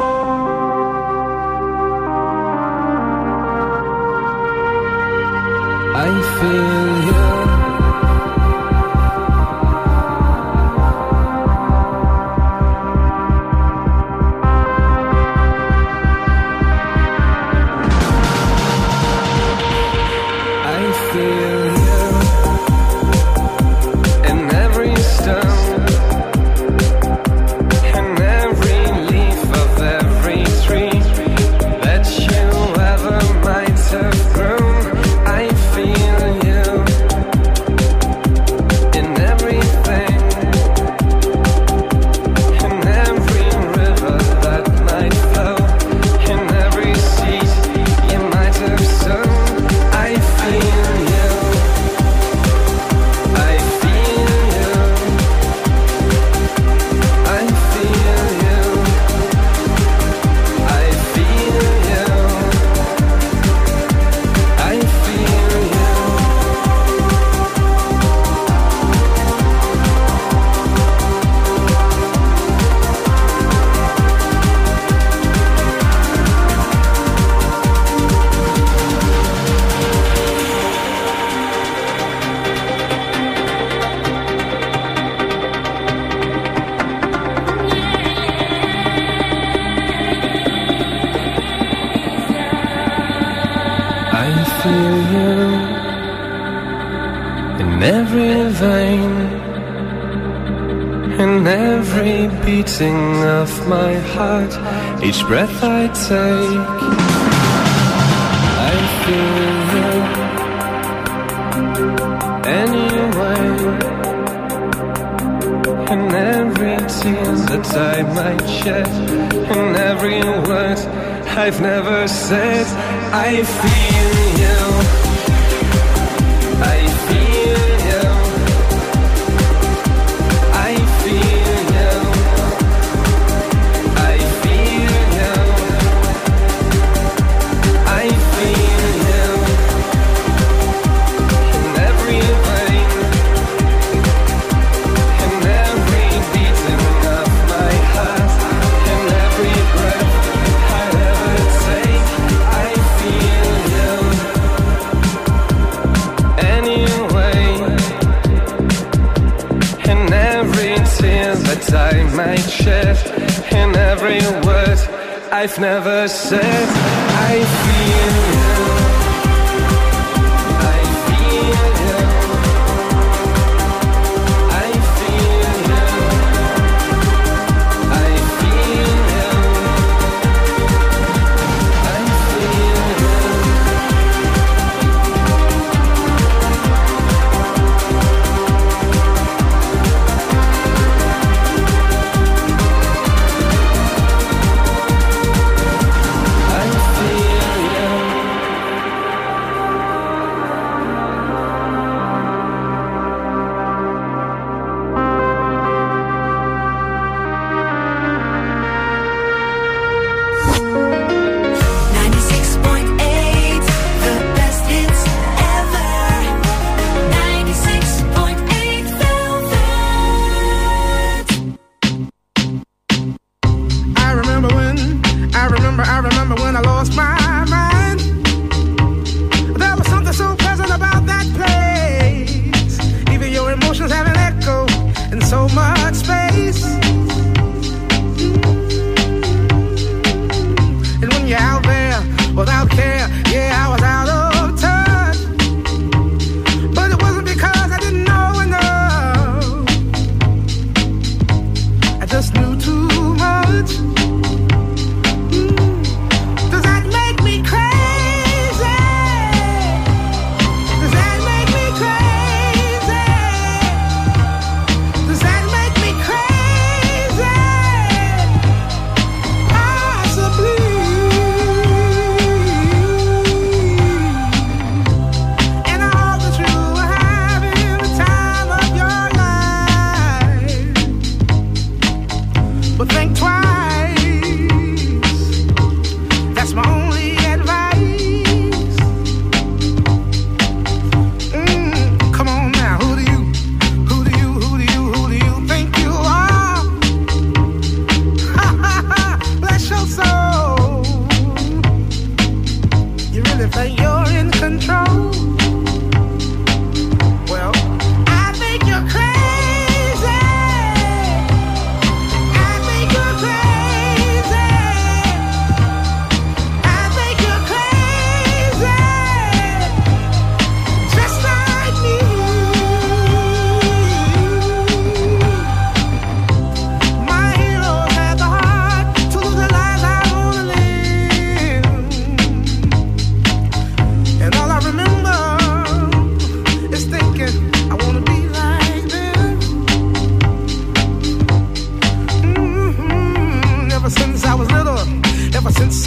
feel each breath I take. I feel you anyway, in every tear that I might shed, in every word I've never said. I feel I've never said, I feel you.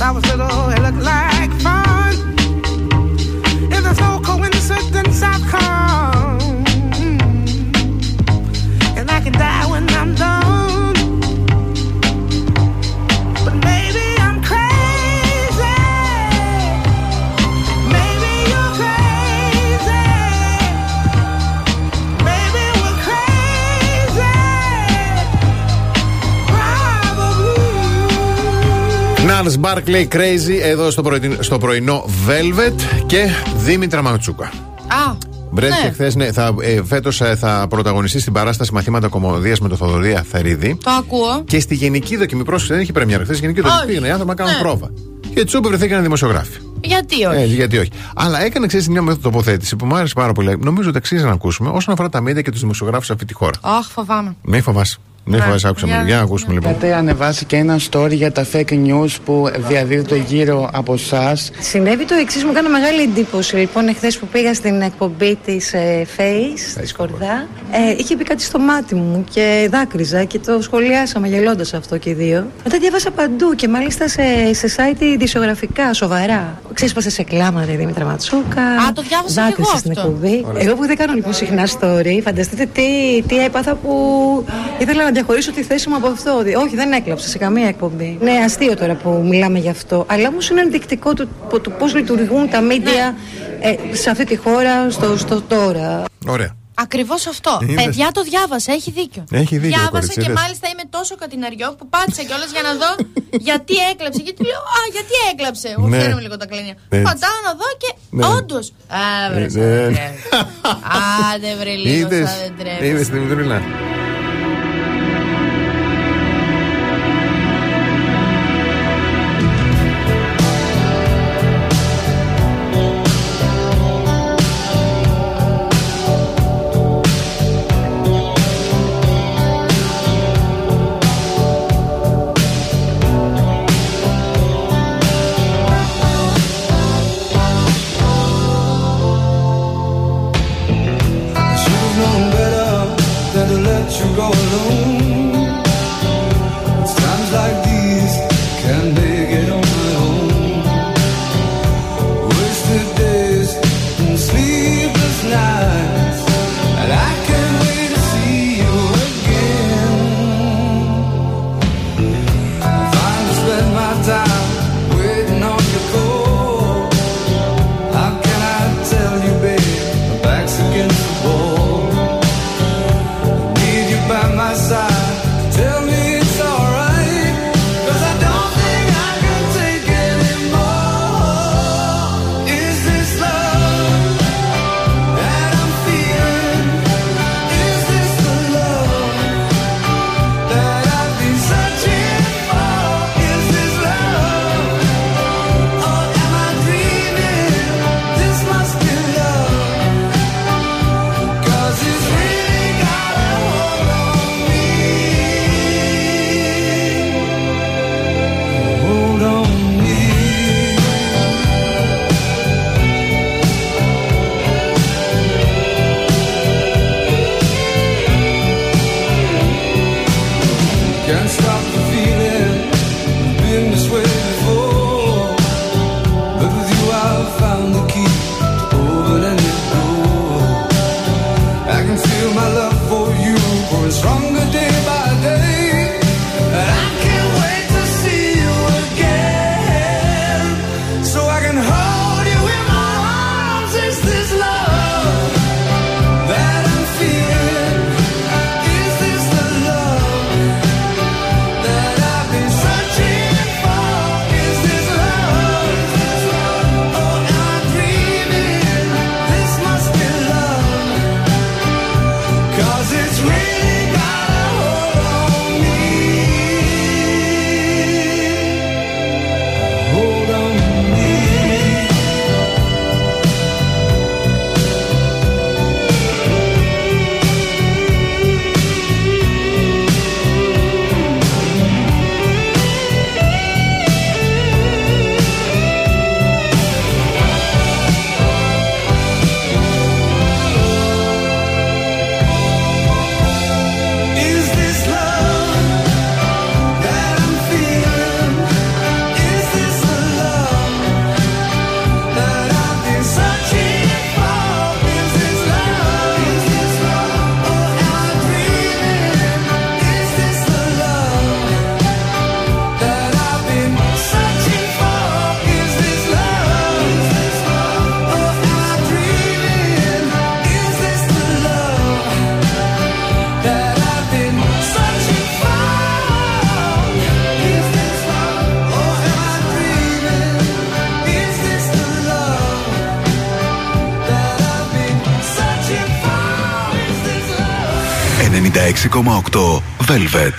I was little, it looked like Νάλ Barkley Crazy εδώ στο, πρωι- στο πρωινό Velvet και Δήμητρα Ματσούκα. Α, Βρέθηκε ναι. χθες, ναι, θα, ε, φέτος, ε, θα πρωταγωνιστεί στην παράσταση Μαθήματα Κομμωδίας με τον Θοδωρία Θερίδη. Το ακούω. Και στη γενική δοκιμή πρόσφατα δεν είχε πρεμιέρα. Χθες γενική δοκιμή Όχι. πήγαινε οι άνθρωποι να κάνουν Ναι. πρόβα. Και τσούπε βρεθήκαν δημοσιογράφοι. Γιατί όχι; Ε, γιατί όχι. Αλλά έκανε ξέρεις μια μέθοδο τοποθέτηση που μου άρεσε πάρα πολύ. Νομίζω ότι αξίζει να ακούσουμε όσον αφορά τα μίδια και τους δημοσιογράφους σε αυτή τη χώρα. Αχ, φοβάμαι. Μην φοβάσαι. Μην Ναι, φοβάσαι, άκουσα για- με. Για να ακούσουμε λοιπόν. Έχετε ανεβάσει και ένα story για τα fake news που διαδίδεται γύρω από εσά. Συνέβη το εξής, μου έκανε μεγάλη εντύπωση. Λοιπόν, εχθές που πήγα στην εκπομπή της ε, Face, της Σκορδά, ε, είχε πει κάτι στο μάτι μου και δάκρυζα και το σχολιάσαμε γελώντας αυτό και οι δύο. Μετά διάβασα παντού και μάλιστα σε, σε site ειδησιογραφικά, σοβαρά. Ξέσπασε σε κλάμα, ρε Δήμητρα Ματσούκα. Α, το διάβασα κι δάκρυσε εγώ στην αυτό. εκπομπή. Ωραία. Εγώ που δεν κάνω λοιπόν συχνά story, φανταστείτε τι, τι έπαθα που ήθελα να διαχωρίσω τη θέση μου από αυτό. Δη- Όχι, δεν έκλαψα σε καμία εκπομπή. Ναι, αστείο τώρα που μιλάμε γι' αυτό. Αλλά όμως είναι ενδεικτικό του, του πώς λειτουργούν τα μίντια ε, σε αυτή τη χώρα, στο, στο τώρα. Ωραία. Ακριβώς αυτό. Είδες. Παιδιά το διάβασα, έχει δίκιο. Έχει δίκιο, Διάβασα κορίτσι, και είδες. μάλιστα είμαι τόσο κατηναριό που πάτησα κιόλας για να δω γιατί έκλαψε. Γιατί λέω, Α, γιατί έκλαψε. Εγώ Ναι. φέρνω λίγο τα κλίνια. Έτσι. Πατάω να δω και Ναι. όντως. Α, βρε, Ε, σαν δεν ναι. τρέπεσαι. Άντε βρε λίγο, Είδες, σαν δεν Συκομαόκτο Βελβέτ.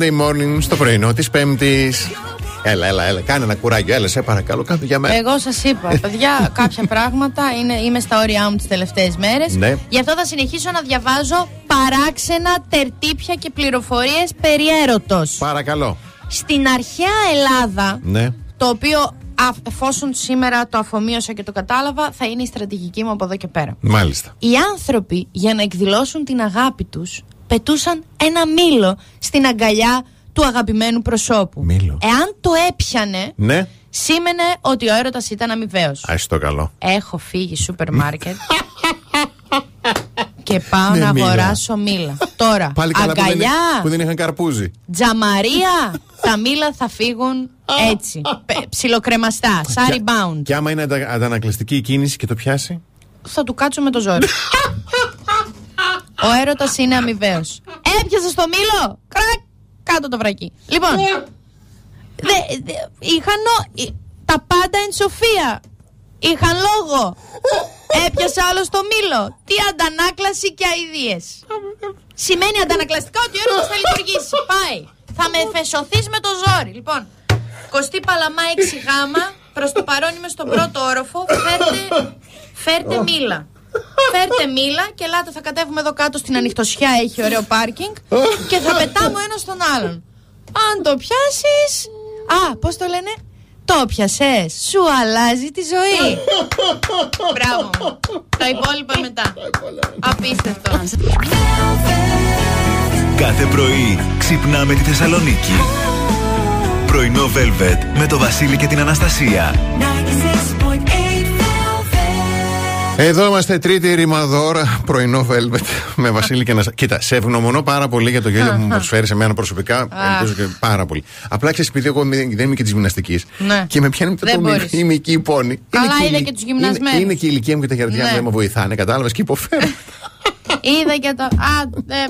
Monday morning στο πρωινό της Πέμπτης. Έλα, έλα, έλα. Κάνε ένα κουράγιο. Έλα, σε παρακαλώ, κάτω για μένα. Εγώ σας είπα, παιδιά, [LAUGHS] κάποια πράγματα είναι, είμαι στα όρια μου τις τελευταίες μέρες. Ναι. Γι' αυτό θα συνεχίσω να διαβάζω παράξενα, τερτύπια και πληροφορίες περί έρωτος. Παρακαλώ. Στην αρχαία Ελλάδα, Ναι. το οποίο α- εφόσον σήμερα το αφομοίωσα και το κατάλαβα, θα είναι η στρατηγική μου από εδώ και πέρα. Μάλιστα. Οι άνθρωποι για να εκδηλώσουν την αγάπη τους πετούσαν ένα μήλο στην αγκαλιά του αγαπημένου προσώπου. Μήλο. Εάν το έπιανε, Ναι. σήμαινε ότι ο έρωτας ήταν αμοιβαίος. Α το καλό. Έχω φύγει σούπερ μάρκετ και πάω Ναι, να μήλα. αγοράσω μήλα. Τώρα, Πάλι καλά που δεν, αγκαλιά, που δεν είχαν καρπούζι. τζαμαρία, τα μήλα θα φύγουν έτσι. πε- Ψιλοκρεμαστά, σαν Και- rebound. Και άμα είναι αντα- αντανακλαστική η κίνηση και το πιάσει; θα του κάτσω με το ζόρι. [LAUGHS] Ο έρωτας είναι αμοιβαίος. Έπιασες στο μήλο! Κρακ! Κάτω το βρακί. Λοιπόν. Δε, δε, είχαν νο- ε, τα πάντα εν σοφία. Είχαν λόγο. Έπιασε άλλος στο μήλο. Τι αντανάκλαση και αηδίες. Σημαίνει αντανακλαστικά ότι ο έρωτας θα λειτουργήσει. Πάει. Θα με φεσωθείς με το ζόρι. Λοιπόν, Κωστή Παλαμά 6 γάμα. Προς το παρόν είμαι στον πρώτο όροφο. Φέρτε, φέρτε μήλα. Φέρτε μήλα και ελάτε θα κατέβουμε εδώ κάτω στην ανοιχτοσιά. Έχει ωραίο πάρκινγκ. Και θα πετάμε ο ένας τον άλλον. Αν το πιάσεις. Α, πώς το λένε; Το πιασες. Σου αλλάζει τη ζωή. Μπράβο. Τα υπόλοιπα μετά. Απίστευτο. Κάθε πρωί ξυπνάμε τη Θεσσαλονίκη. Πρωινό Velvet με το Βασίλη και την Αναστασία. Εδώ είμαστε τρίτη ρημαδόρα, πρωινό Velvet με Βασίλη και Αναστασία. Κοίτα, σε ευγνωμονώ πάρα πολύ για το γέλιο που μου προσφέρει σε μένα προσωπικά. Ελπίζω και πάρα πολύ. Απλά ξέρεις, επειδή εγώ δεν δεν είμαι και της γυμναστικής Ναι. και με πιάνει μετά Δεν το μπορείς. η μυϊκή πόνη. Καλά, Είναι είδα η- και τους γυμνασμένους. Είναι, είναι και η ηλικία μου και τα γερδιά μου Ναι. δεν με βοηθάνε, κατάλαβες και υποφέρω. [LAUGHS] Είδα και το. Άντε,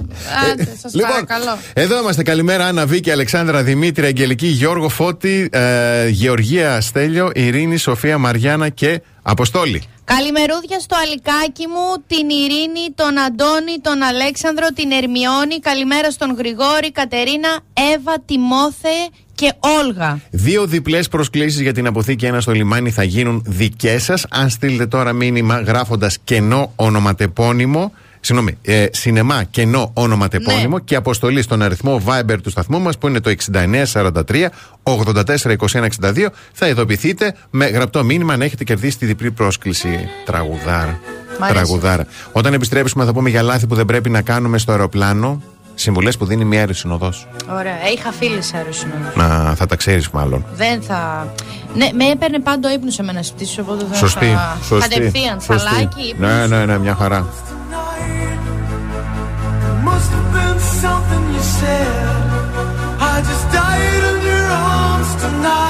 άντε, σας Λοιπόν, παρακαλώ. Εδώ είμαστε. Καλημέρα, Άννα Βίκη, Αλεξάνδρα Δημήτρη, Αγγελική, Γιώργο Φώτη, ε, Γεωργία Στέλιο, Ειρήνη, Σοφία Μαριάννα και Αποστόλη. Καλημερούδια στο αλικάκι μου, την Ειρήνη, τον Αντώνη, τον Αλέξανδρο, την Ερμιόνη. Καλημέρα στον Γρηγόρη, Κατερίνα, Εύα, Τιμόθε και Όλγα. Δύο διπλές προσκλήσεις για την αποθήκη ένα στο λιμάνι θα γίνουν δικές σας. Αν στείλετε τώρα μήνυμα γράφοντας κενό ονοματεπώνυμο. Συγγνώμη, ε, σινεμά κενό ονοματεπώνυμο Ναι. και αποστολή στον αριθμό Viber του σταθμού μας που είναι το 6943 842162 θα ειδοποιηθείτε με γραπτό μήνυμα αν έχετε κερδίσει τη διπλή πρόσκληση. Τραγουδάρα. Μ' αρέσει. Τραγουδάρα. Όταν επιστρέψουμε θα πούμε για λάθη που δεν πρέπει να κάνουμε στο αεροπλάνο. Συμβουλές που δίνει μια αεροσυνοδός. Ωραία, είχα φίλες αεροσυνόδου. Να θα τα ξέρεις μάλλον. Δεν θα. Ναι, με έπαιρνε πάντο ύπνος σε μένα σπίτι, οπότε δεν Σωστή. θα. σωστή Κατευθείαν, σωστή. σαλάκι, ύπνος. Ναι, ναι, ναι, μια χαρά. Must have been something you said. I just died in your arms tonight.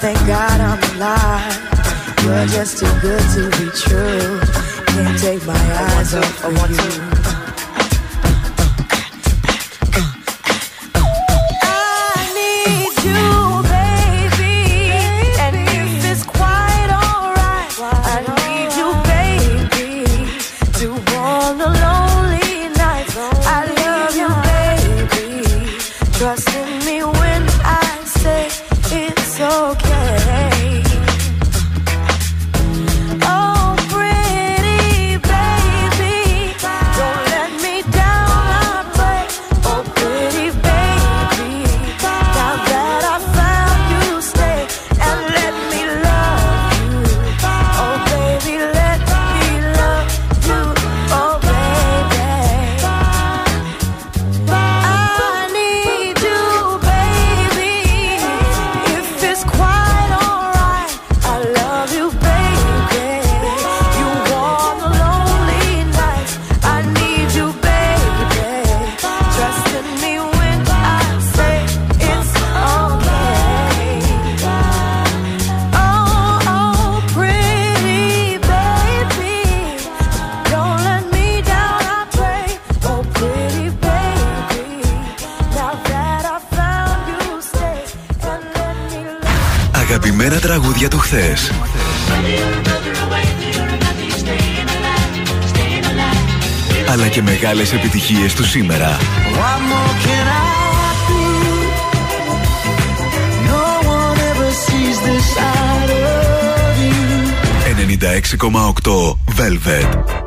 thank God I'm alive. You're just too good to be true. Can't take my eyes off of you. επιτυχίες του σήμερα. No 96,8 Velvet.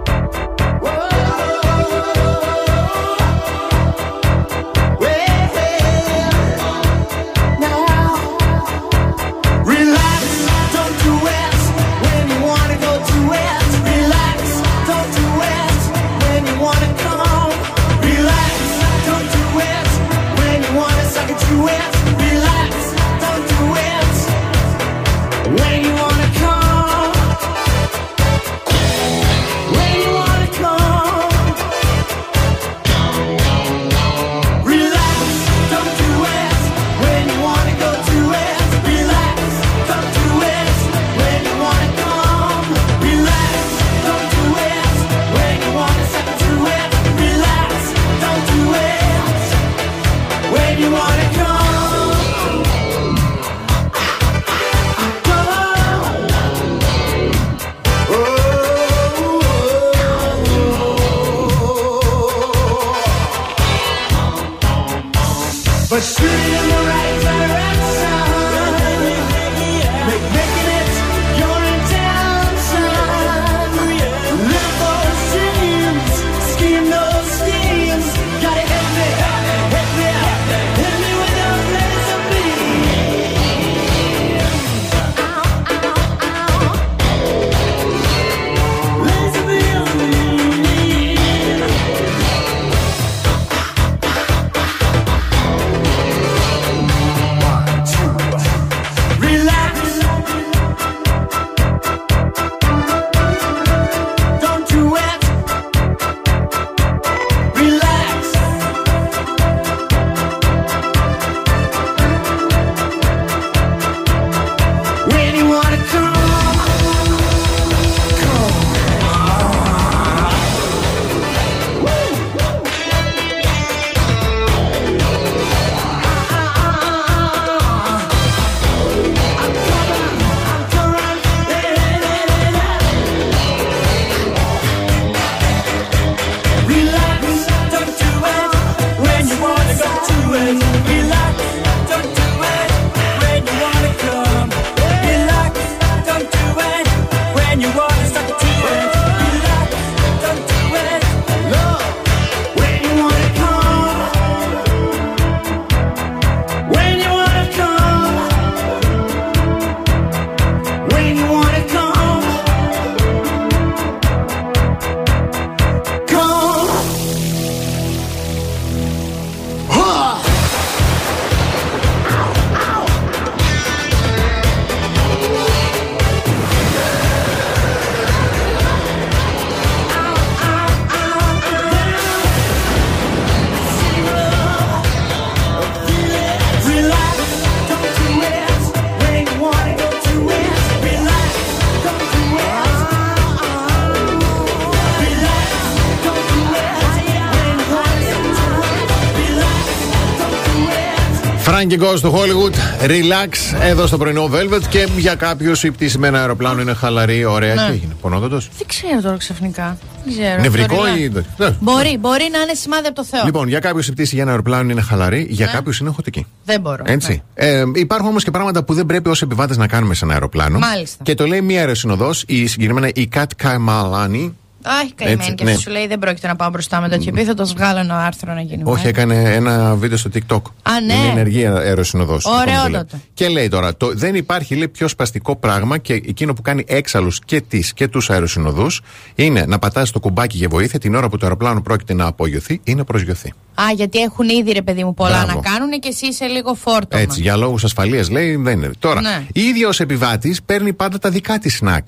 Do it. Frankie Goes στο Hollywood, relax εδώ στο πρωινό Velvet και για κάποιους η πτήση με ένα αεροπλάνο είναι χαλαρή, ωραία. Ναι. Τι έγινε, πονόδοντο. Δεν ξέρω τώρα ξαφνικά. Δεν ξέρω. Νευρικό Το ή. relax. Ναι. Μπορεί, μπορεί να είναι σημάδι από το Θεό. Λοιπόν, για κάποιους η πτήση για ένα αεροπλάνο είναι χαλαρή, για Ναι. κάποιους είναι χωτική. Δεν μπορώ. Έτσι. Ε, υπάρχουν όμως και πράγματα που δεν πρέπει ως επιβάτες να κάνουμε σε ένα αεροπλάνο. Μάλιστα. Και το λέει μία αεροσυνοδός, η συγκεκριμένα η Κατ Καμαλάνη. Αχ, καημένη Έτσι, και ναι. αυτό σου λέει δεν πρόκειται να πάω μπροστά με τέτοιο επίθετο. Βγάλω ένα άρθρο να γίνει. Όχι, viral. έκανε ένα βίντεο στο TikTok. Α, ναι. Είναι ενεργή αεροσυνοδός. Ωραιότατο. Και λέει τώρα, το, δεν υπάρχει λέει, πιο σπαστικό πράγμα και εκείνο που κάνει έξαλλους και τις και τους αεροσυνοδούς είναι να πατάς το κουμπάκι για βοήθεια την ώρα που το αεροπλάνο πρόκειται να απογειωθεί ή να προσγειωθεί. Α, γιατί έχουν ήδη ρε παιδί μου πολλά Μπράβο. να κάνουν και εσύ είσαι λίγο φόρτωμα. Έτσι, για λόγους ασφαλείας λέει δεν είναι. Τώρα, Ναι. η ίδια ως επιβάτης παίρνει πάντα τα δικά της σνακ.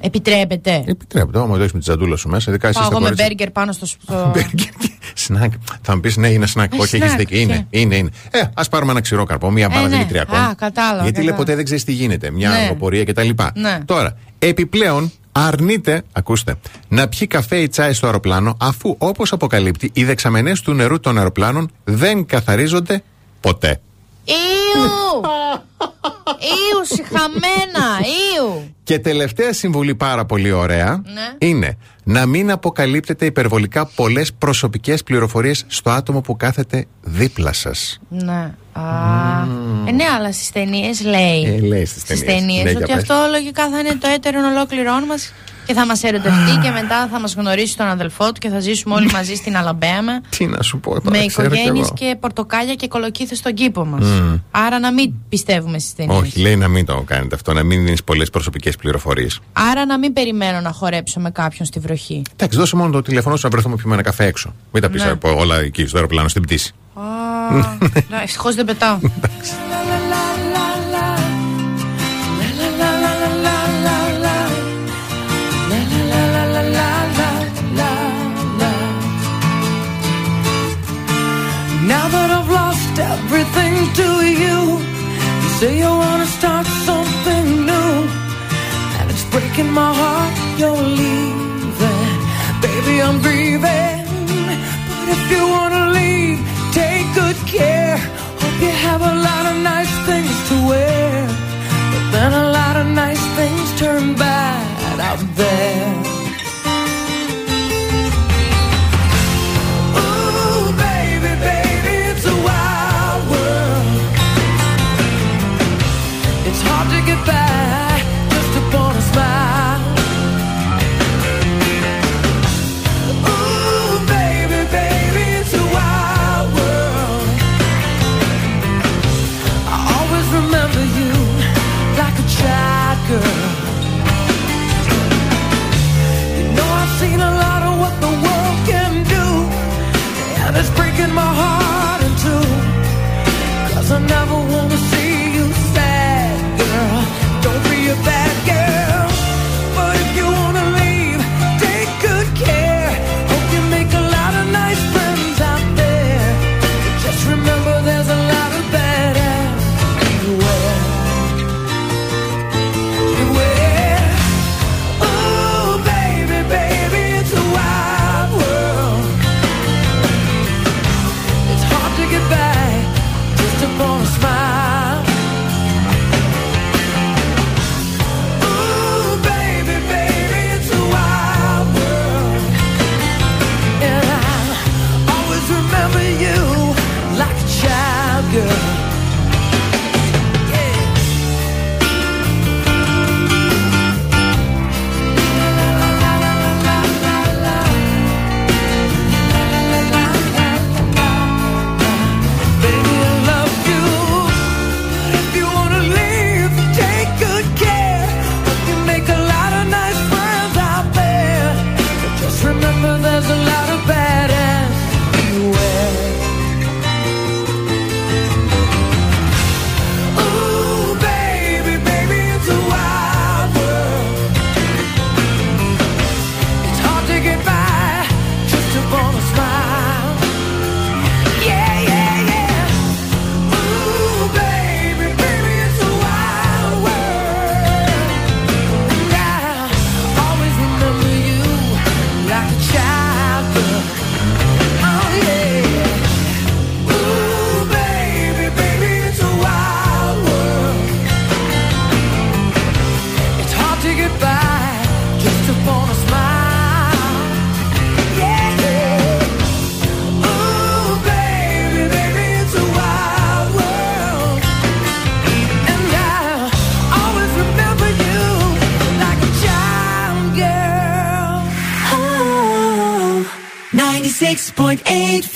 Επιτρέπεται. Επιτρέπεται, άμα το έχει με τη τζαντούλα σου μέσα, ειδικά εσύ Πάω στα εγώ με κορίτσια. μπέργκερ πάνω στο. στο... [LAUGHS] Σνακ. Θα μου πεις ναι, είναι σνακ. Ε, Όχι, έχεις σνακ, δίκιο. Είναι, είναι, είναι. Ε, ας πάρουμε ένα ξηρό καρπό, μία μπάλα ναι. Δημητριακών. Α, κατάλαβα, Γιατί λέει κατάλαβα. ποτέ δεν ξέρεις τι γίνεται. Μια Ναι. αεροπορία κτλ. Ναι. Τώρα, επιπλέον αρνείται, ακούστε, να πιει καφέ ή τσάι στο αεροπλάνο, αφού όπως αποκαλύπτει, οι δεξαμενές του νερού των αεροπλάνων δεν καθαρίζονται ποτέ. Ιου! [LAUGHS] Ιου, συχαμένα! Ιου! Και τελευταία συμβουλή πάρα πολύ ωραία Ναι. είναι να μην αποκαλύπτετε υπερβολικά πολλές προσωπικές πληροφορίες στο άτομο που κάθεται δίπλα σας. Ναι. Α, ε, ναι, αλλά στις ταινίες λέει. Ε, λέει στις Στις ταινίες. ταινίες Ναι, ότι για πες. αυτό λογικά θα είναι το έτερο ολόκληρό μας και θα μας ερωτευτεί και μετά θα μας γνωρίσει τον αδελφό του και θα ζήσουμε όλοι μαζί στην Αλαμπέμα. [LAUGHS] Τι να σου πω τώρα, με ξέρω κι οικογένειες εγώ. και πορτοκάλια και κολοκύθες στον κήπο μας. Μμ. Άρα να μην πιστεύουμε στις ταινίες. Όχι, λέει να μην το κάνετε αυτό, να μην δίνεις πολλές προσωπικές πληροφορίες. Άρα να μην περιμένω να χορέψω με κάποιον στη βροχή. Εντάξει, δώσε μόνο το τηλέφωνο σου να βρεθούμε πιούμε ένα καφέ έξω. Μην τα πεις Ναι. όλα εκεί στο αεροπλάνο στην πτήση. Α, ευτυχώς δεν πετάω. Now that I've lost everything to you, you say you wanna start something new, and it's breaking my heart you're leaving. Baby, I'm grieving, but if you wanna leave, take good care. Hope you have a lot of nice things to wear, but then a lot of nice things turn bad out there. eight.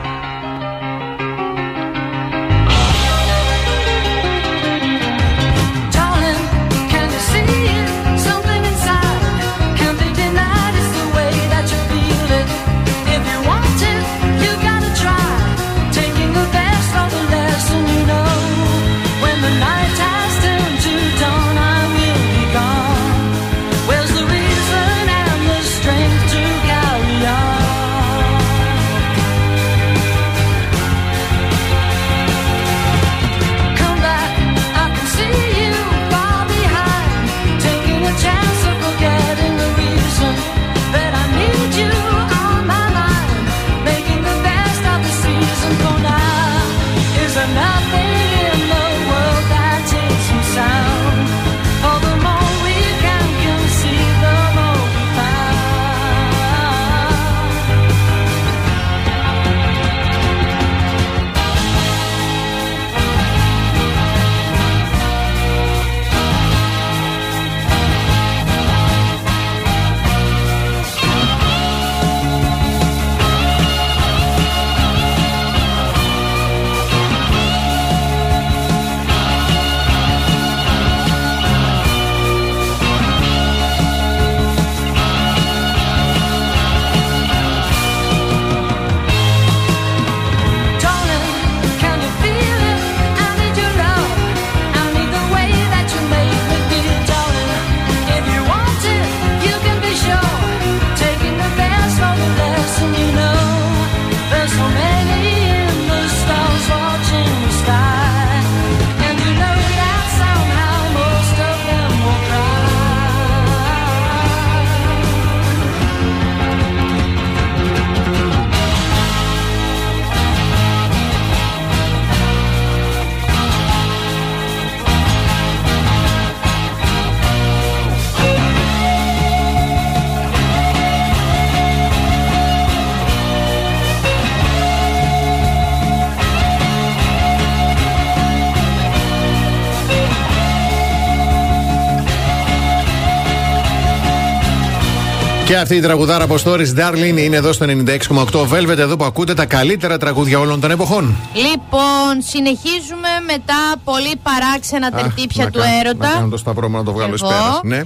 Και αυτή η τραγουδάρα από Stories Darling είναι εδώ στο 96,8 Velvet, εδώ που ακούτε τα καλύτερα τραγούδια όλων των εποχών. Λοιπόν, συνεχίζουμε με τα πολύ παράξενα Αχ, τερτύπια να του κάνω- έρωτα. Να κάνω το σταυρό μου να το βγάλω εις Εγώ. πέρας. Ναι. Ε,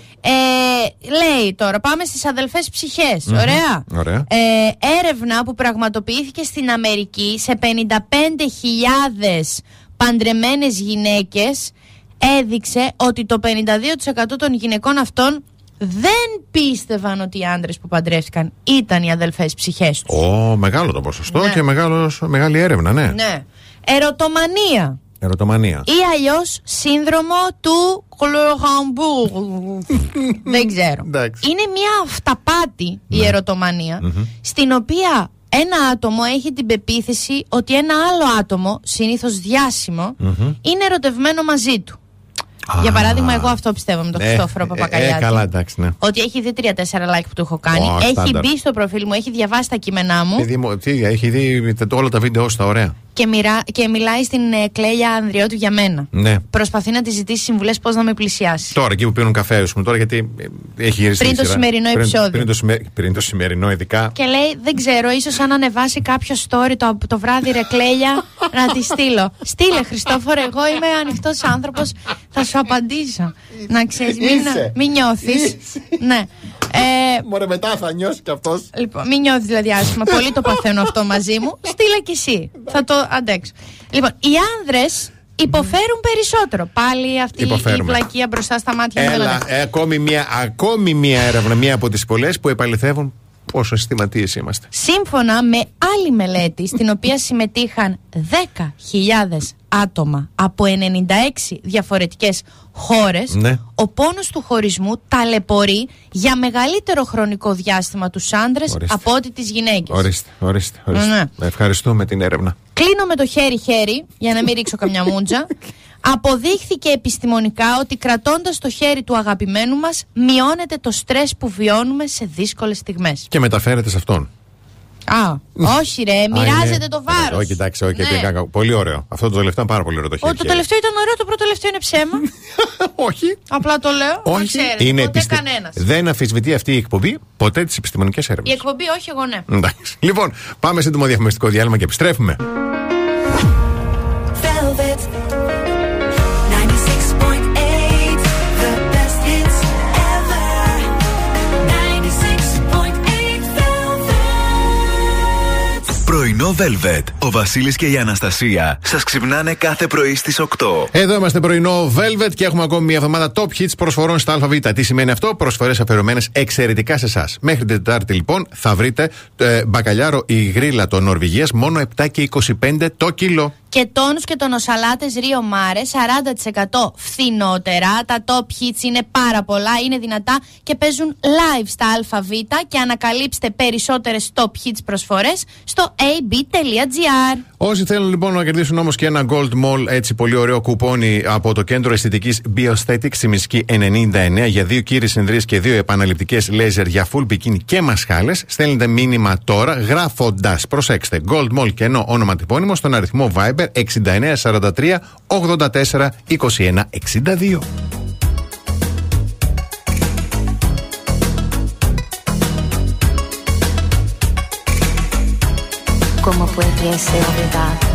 λέει τώρα, πάμε στις αδελφές ψυχές. Μμμ. Ωραία. Ωραία. Ε, έρευνα που πραγματοποιήθηκε στην Αμερική σε 55.000 παντρεμένες γυναίκες έδειξε ότι το 52% των γυναικών αυτών δεν πίστευαν ότι οι άντρες που παντρεύτηκαν ήταν οι αδελφές ψυχές τους. Ω, μεγάλο το ποσοστό Ναι. και μεγάλος, μεγάλη έρευνα, ναι. Ναι. Ερωτομανία. Ερωτομανία. Ή αλλιώς σύνδρομο του Κλωχαμπού. [LAUGHS] Δεν ξέρω. Είναι μια αυταπάτη Ναι. η ερωτομανία, στην οποία ένα άτομο έχει την πεποίθηση ότι ένα άλλο άτομο, συνήθως διάσημο, είναι ερωτευμένο μαζί του. Για παράδειγμα, εγώ αυτό πιστεύω με τον Ναι. Χριστόφορο Ε, Παπακαλιάτη. Ε, καλά, εντάξει, ναι. Ότι έχει δει 3-4 like που του έχω κάνει. Ω, έχει στάνταρ. μπει στο προφίλ μου, έχει διαβάσει τα κείμενά μου. Παιδί μου, τι, έχει δει τε- όλα τα βίντεο στα ωραία. Και, μοιρά, και μιλάει στην ε, Κλέλια Ανδριώτου για μένα. Ναι. Προσπαθεί να τη ζητήσει συμβουλές πώς να με πλησιάσει. Τώρα εκεί που πίνουν καφέ, ας πούμε, τώρα γιατί ε, έχει γυριστεί. Πριν η το σειρά. σημερινό Πριν- επεισόδιο. Πριν, το, σημε- πριν το σημερινό, ειδικά. Και λέει, δεν ξέρω, ίσως αν ανεβάσει κάποιο story το, το βράδυ ρε Κλέλια να τη στείλω. Στείλε, Χριστόφορε, εγώ είμαι ανοιχτός άνθρωπος, θα σου απαντήσω. Να ξέρεις, μην, Είσαι. μην νιώθεις. ναι. Ε, Μωρέ, μετά θα νιώσει κι αυτός. Λοιπόν, μην νιώθεις δηλαδή άσχημα. Πολύ το παθαίνω αυτό μαζί μου. Στείλε κι εσύ. Θα το αντέξω. Λοιπόν, οι άνδρες υποφέρουν περισσότερο. Πάλι αυτή η Υποφέρουμε. βλακεία μπροστά στα μάτια μου. δεν Έλα, αντέχω. ε, ακόμη, μια, ακόμη μια έρευνα, μια από τις πολλές που επαληθεύουν πόσο αισθηματίες είμαστε. Σύμφωνα με άλλη μελέτη, στην οποία συμμετείχαν 10.000 άτομα από 96 διαφορετικές χώρες, Ναι. ο πόνος του χωρισμού ταλαιπωρεί για μεγαλύτερο χρονικό διάστημα τους άντρες Ορίστε. από ό,τι τις γυναίκες. Ορίστε, ορίστε. ορίστε. Ναι. Ευχαριστούμε την έρευνα. Κλείνω με το χέρι-χέρι, για να μην ρίξω καμιά μούτζα. [LAUGHS] Αποδείχθηκε επιστημονικά ότι κρατώντας το χέρι του αγαπημένου μας μειώνεται το στρες που βιώνουμε σε δύσκολες στιγμές. Και μεταφέρεται σε αυτόν. Α, όχι ρε, Α, μοιράζεται είναι- το βάρος. Όχι, εντάξει, όχι. Ναι. δεν κάνω- Πολύ ωραίο. Αυτό το τελευταίο είναι πάρα πολύ ωραίο το Ο, χέρι. το τελευταίο ήταν ωραίο, το πρώτο τελευταίο είναι ψέμα. [LAUGHS] όχι. Απλά το λέω. να Όχι, ξέρετε, είναι ποτέ επιστε- κανένας. Δεν αφισβητεί αυτή η εκπομπή ποτέ τις επιστημονικές Η έρευνε. εκπομπή, όχι εγώ ναι. Εντάξει. Λοιπόν, πάμε σύντομο διαφημιστικό διάλειμμα και επιστρέφουμε. Πρωινό Velvet. Ο Βασίλης και η Αναστασία σας ξυπνάνε κάθε πρωί στις 8. Εδώ είμαστε πρωινό Velvet και έχουμε ακόμη μια εβδομάδα top hits προσφορών στα ΑΒ. Τι σημαίνει αυτό, προσφορές αφιερωμένες εξαιρετικά σε εσάς. Μέχρι την Τετάρτη λοιπόν θα βρείτε ε, μπακαλιάρο η γρίλα των Νορβηγίας μόνο 7 και 25 το κιλό. Και τόνους και τονοσαλάτες Ρίο Μάρε 40% φθηνότερα. Τα top hits είναι πάρα πολλά, είναι δυνατά και παίζουν live στα ΑΒ και ανακαλύψτε περισσότερες top hits προσφορές στο ab.gr. Όσοι θέλουν λοιπόν να κερδίσουν όμως και ένα Gold Mall έτσι πολύ ωραίο κουπόνι από το κέντρο αισθητικής Bioaesthetics στη Μισκή 99 για δύο κύριε συνδρίες και δύο επαναληπτικές λέιζερ για full bikini και μασχάλες, στέλνετε μήνυμα τώρα γράφοντας, προσέξτε, Gold Mall και ενώ όνομα τυπώνυμο στον αριθμό Viber 6943 84 21 62. ¿Cómo pudiese olvidar? Last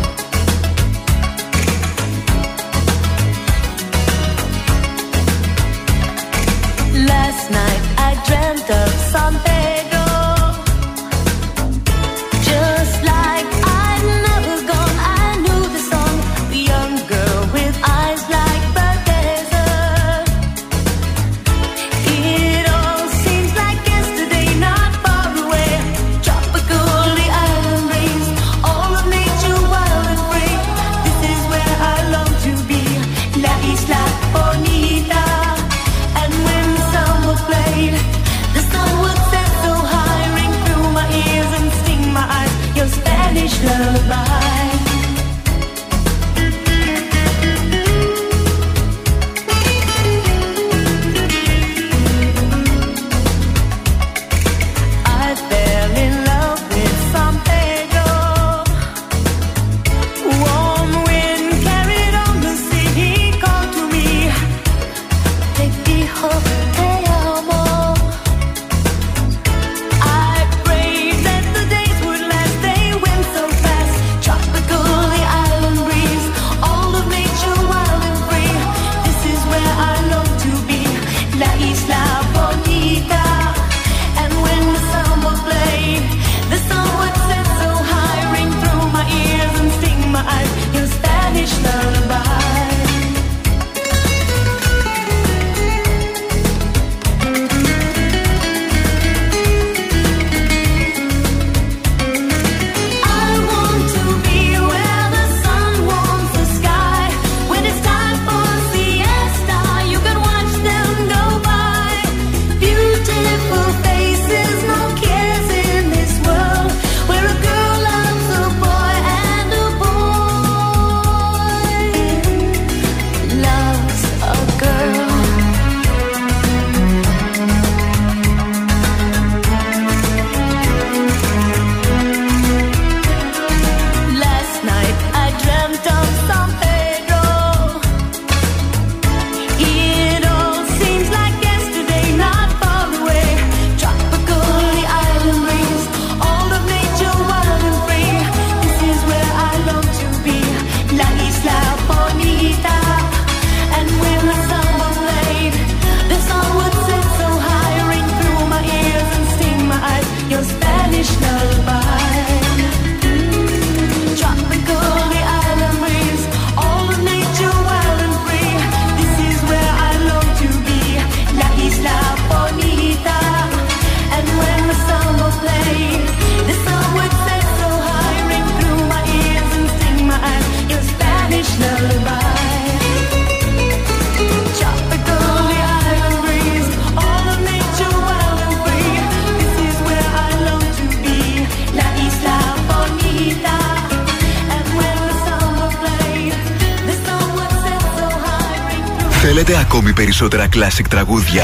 περισσότερα classic τραγούδια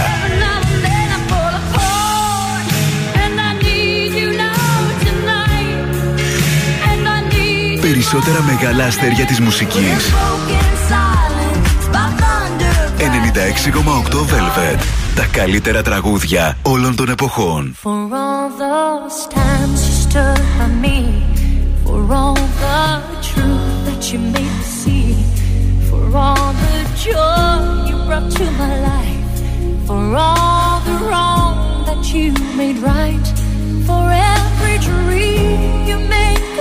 And I need you now tonight. And I need Περισσότερα μεγάλα αστέρια της μουσικής broken silence by thunder. 96,8 Velvet Τα καλύτερα τραγούδια όλων των εποχών For all those times you stood by me, for all the truth that you made me see, for all the joy you brought to my life, for all the wrong that you made right, for every dream you made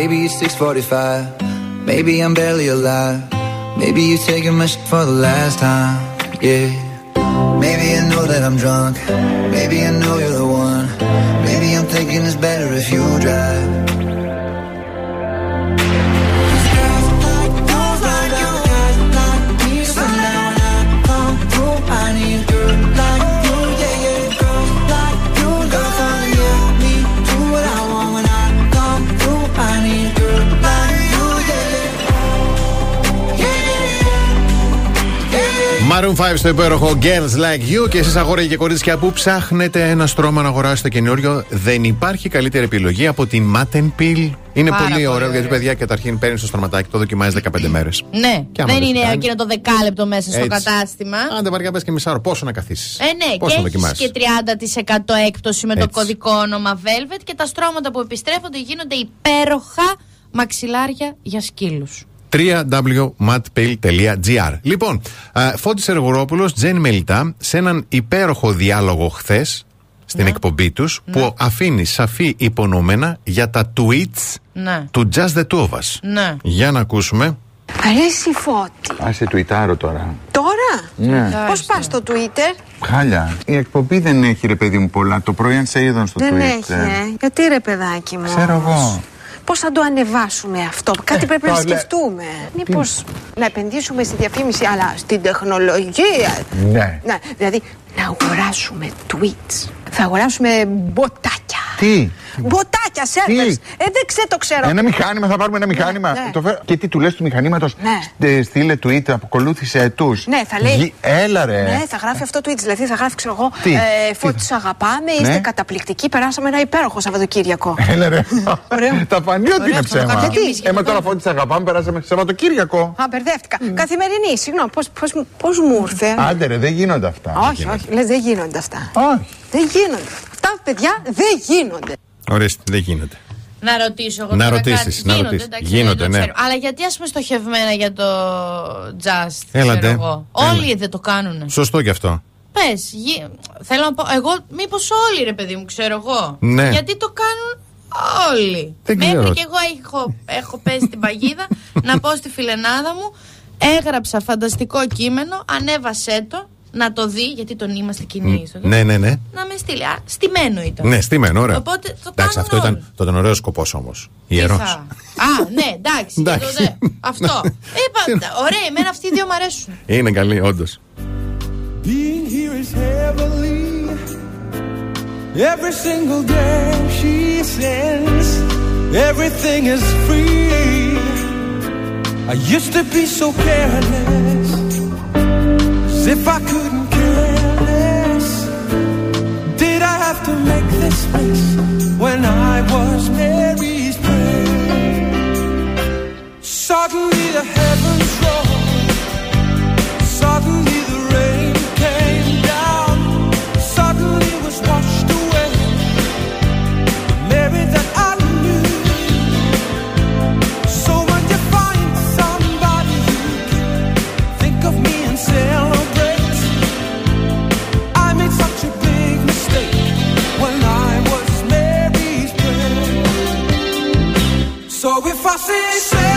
Maybe it's 645. Maybe I'm barely alive. Maybe you're taking my shit for the last time. Yeah. Maybe I know that I'm drunk. Maybe I know you're the one. Maybe I'm thinking it's better if you drive. Maroon 5 στο υπέροχο Girls Like You και εσείς αγόρια και κορίτσια που ψάχνετε ένα στρώμα να αγοράσετε καινούριο, δεν υπάρχει καλύτερη επιλογή από την Matten Peel. Είναι Πάρα πολύ πολύ ωραίο γιατί, παιδιά, καταρχήν παίρνεις το στρωματάκι, το δοκιμάζεις 15 μέρες. Ναι, Και άμα δεν δεν είναι σου κάνει. εκείνο το δεκάλεπτο μέσα στο Έτσι. κατάστημα. Άντε, βαριά, πες και μισάωρο, πόσο να καθίσεις. Ε, ναι, Πώς και να έχεις δοκιμάσεις. και 30% έκπτωση με το Έτσι. κωδικό όνομα Velvet και τα στρώματα που επιστρέφονται γίνονται υπέροχα μαξιλάρια για σκύλους. www.matpale.gr Λοιπόν, α, Φώτης Εργουρόπουλος, Τζέν Μελιτά, σε έναν υπέροχο διάλογο χθες στην εκπομπή τους που αφήνει σαφή υπονομένα για τα tweets Ναι. του Just the Two of Us. Ναι. Για να ακούσουμε. Αρέσει φώτη. Α σε τουιτάρω τώρα. Τώρα, Ναι. πώς πας στο Twitter; Χάλια. Η εκπομπή δεν έχει ρε παιδί μου πολλά. Το πρωί αν σε είδαν στο Δεν Twitter. έχει, ε. Γιατί ρε παιδάκι μου; Ξέρω εγώ. Πώς θα το ανεβάσουμε αυτό; Κάτι πρέπει να το λέ- σκεφτούμε. Μήπως να επενδύσουμε στη διαφήμιση, αλλά στην τεχνολογία; Ναι. Ναι, δηλαδή να αγοράσουμε tweets. Θα αγοράσουμε μποτάκια. Τι; Μποτάκια, σερβερς. Ε, δεν ξέρω, το ξέρω. Ένα μηχάνημα, θα πάρουμε ένα μηχάνημα. ναι. Το φέρω- Και τι του λες του μηχανήματος; Ναι. Στείλε tweet, ακολούθησε του. Ναι, θα λέει. Έλα ρε. Ναι, θα γράφει αυτό tweets. Δηλαδή θα γράφει, ξέρω εγώ, Τι; ε, Φώτη, σ' αγαπάμε, είστε Ναι. καταπληκτικοί. Περάσαμε ένα υπέροχο Σαββατοκύριακο. Έλα ρε. Τα φανεί ότι Ωραίο είναι αυτό, ψέμα. γιατί εμείς και Ε, με το τώρα φώτη αγαπάμε, περάσαμε Σαββατοκύριακο. Α, μπερδεύτηκα. Καθημερινή, συγγνώμη, πώς πώς, πώς μου ήρθε; Άντε ρε, δεν γίνονται αυτά. όχι, όχι, λες δεν γίνονται αυτά. Όχι. Δεν γίνονται. Αυτά, παιδιά, δεν γίνονται. Ορίστε, δεν γίνεται. Να ρωτήσω εγώ Να τώρα ρωτήσεις, κάτι. να Γίνονται, ρωτήσεις. εντάξει, Γίνονται, δεν το ναι. ξέρω. Αλλά γιατί ας πούμε στοχευμένα για το Just, Έλατε. ξέρω εγώ. Έλα. Όλοι δεν το κάνουνε. Σωστό κι αυτό. Πες, γι- θέλω να πω, εγώ μήπως όλοι ρε παιδί μου, ξέρω εγώ. Ναι. Γιατί το κάνουν όλοι. Δεν Μέχρι ξέρω. και εγώ έχω, έχω πέσει την παγίδα [LAUGHS] να πω στη φιλενάδα μου, έγραψα φανταστικό κείμενο, ανέβασέ το να το δει, γιατί τον είμαστε κοινοί ίσω. Ναι, ναι, ναι. Να με στείλει. Α, στημένο ήταν. Ναι, στημένο, ωραία. Οπότε το εντάξει, αυτό ήταν, το ήταν ωραίο σκοπός όμως. Ιερός. Α, ναι, εντάξει. [LAUGHS] εντάξει. Αυτό. Ναι. Είπα, ναι. ωραία, εμένα αυτοί οι δύο μου αρέσουν. Είναι καλή, όντως. Being here is heavenly. Every single day she sends. Everything is free. I used to be so careless. As if I couldn't care less. Did I have to make this mess when I was Mary's prayer? Suddenly the heavens roll. So if I say, say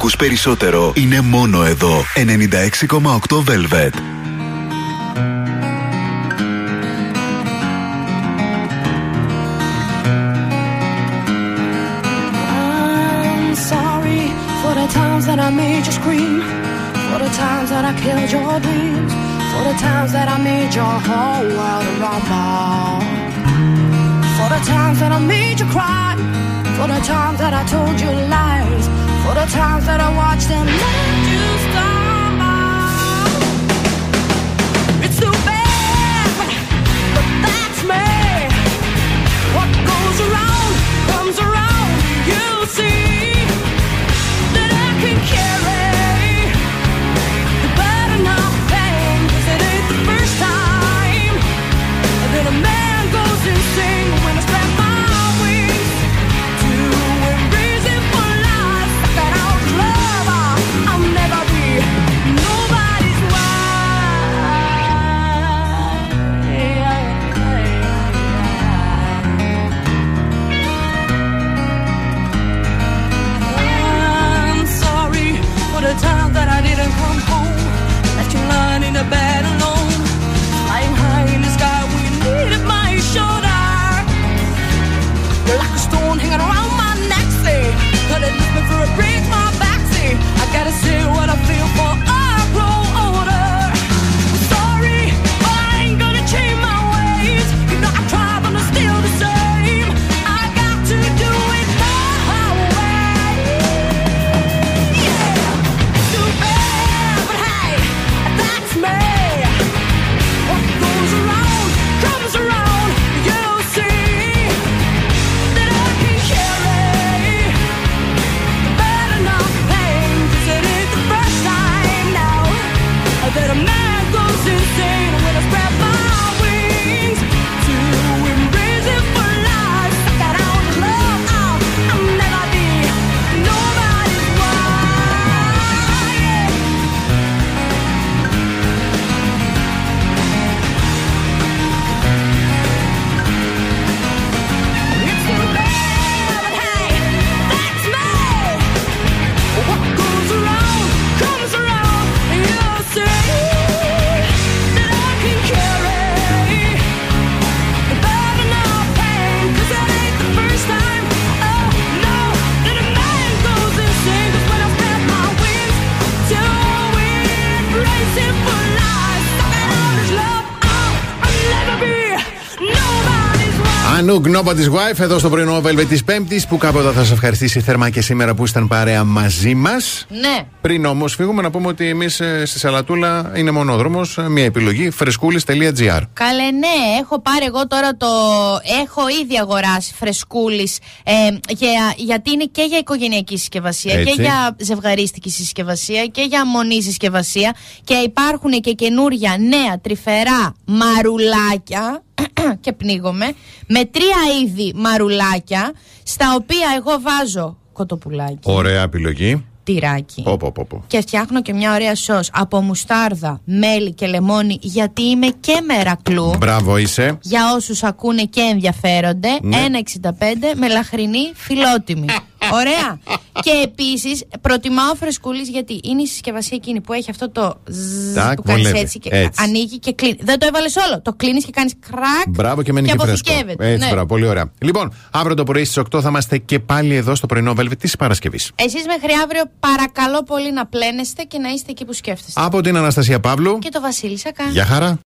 ακούς περισσότερο είναι μόνο εδώ. 96,8 Velvet. I'm sorry for the times that I made you scream, for the times that I killed your dreams, for the times that I made your whole world a rumble, for the times that I made you cry, for the times that I told you lies, for the times that I watched them let you stumble. It's too bad, but that's me. What goes around comes around. You'll see that I can carry you the bed alone. Flying high in the sky, we needed my shoulder. You're like a stone hanging around my neck, say. Could it me for a break, my back, say. I gotta say nobody's wife. Ανούγκ Nobody's Wife εδώ στο πρωινό Velvet της Πέμπτης που κάποτε θα σας ευχαριστήσει θερμά και σήμερα που ήσταν παρέα μαζί μας. Ναι. Πριν όμως φύγουμε να πούμε ότι εμείς στη Σαλατούλα είναι μονόδρομος, μια επιλογή φρεσκούλη.gr. Καλέ, ναι, έχω πάρει εγώ τώρα το. Έχω ήδη αγοράσει φρεσκούλης. Ε, για, γιατί είναι και για οικογενειακή συσκευασία Έτσι. και για ζευγαρίστικη συσκευασία και για μονή συσκευασία. Και υπάρχουν και καινούρια νέα τρυφερά μαρουλάκια. [COUGHS] και πνίγομαι. Με τρία είδη μαρουλάκια. Στα οποία εγώ βάζω κοτοπουλάκι, Ωραία επιλογή. τυράκι. Πω, πω, πω, πω. Και φτιάχνω και μια ωραία σως από μουστάρδα, μέλι και λεμόνι γιατί είμαι και μερακλού. Μπράβο είσαι. Για όσους ακούνε και ενδιαφέρονται, Ναι. 1,65 με λαχρινή φιλότιμη. [LAUGHS] Ωραία. και επίσης προτιμάω φρεσκούλης γιατί είναι η συσκευασία εκείνη που έχει αυτό το ζζζ Τάκ, που κάνεις βολεύει. έτσι και Έτσι. ανοίγει και κλείνει. Δεν το έβαλες όλο. Το κλείνεις και κάνεις κρακ. Μπράβο και μένει και, φρέσκο. αποθηκεύεται. Έτσι, ναι. μπράβο, πολύ ωραία. Λοιπόν, αύριο το πρωί στις 8 θα είμαστε και πάλι εδώ στο πρωινό Velvet της Παρασκευής. Εσείς μέχρι αύριο παρακαλώ πολύ να πλένεστε και να είστε εκεί που σκέφτεστε. Από την Αναστασία Παύλου. Και το Βασίλη Σακά. Γεια χαρά.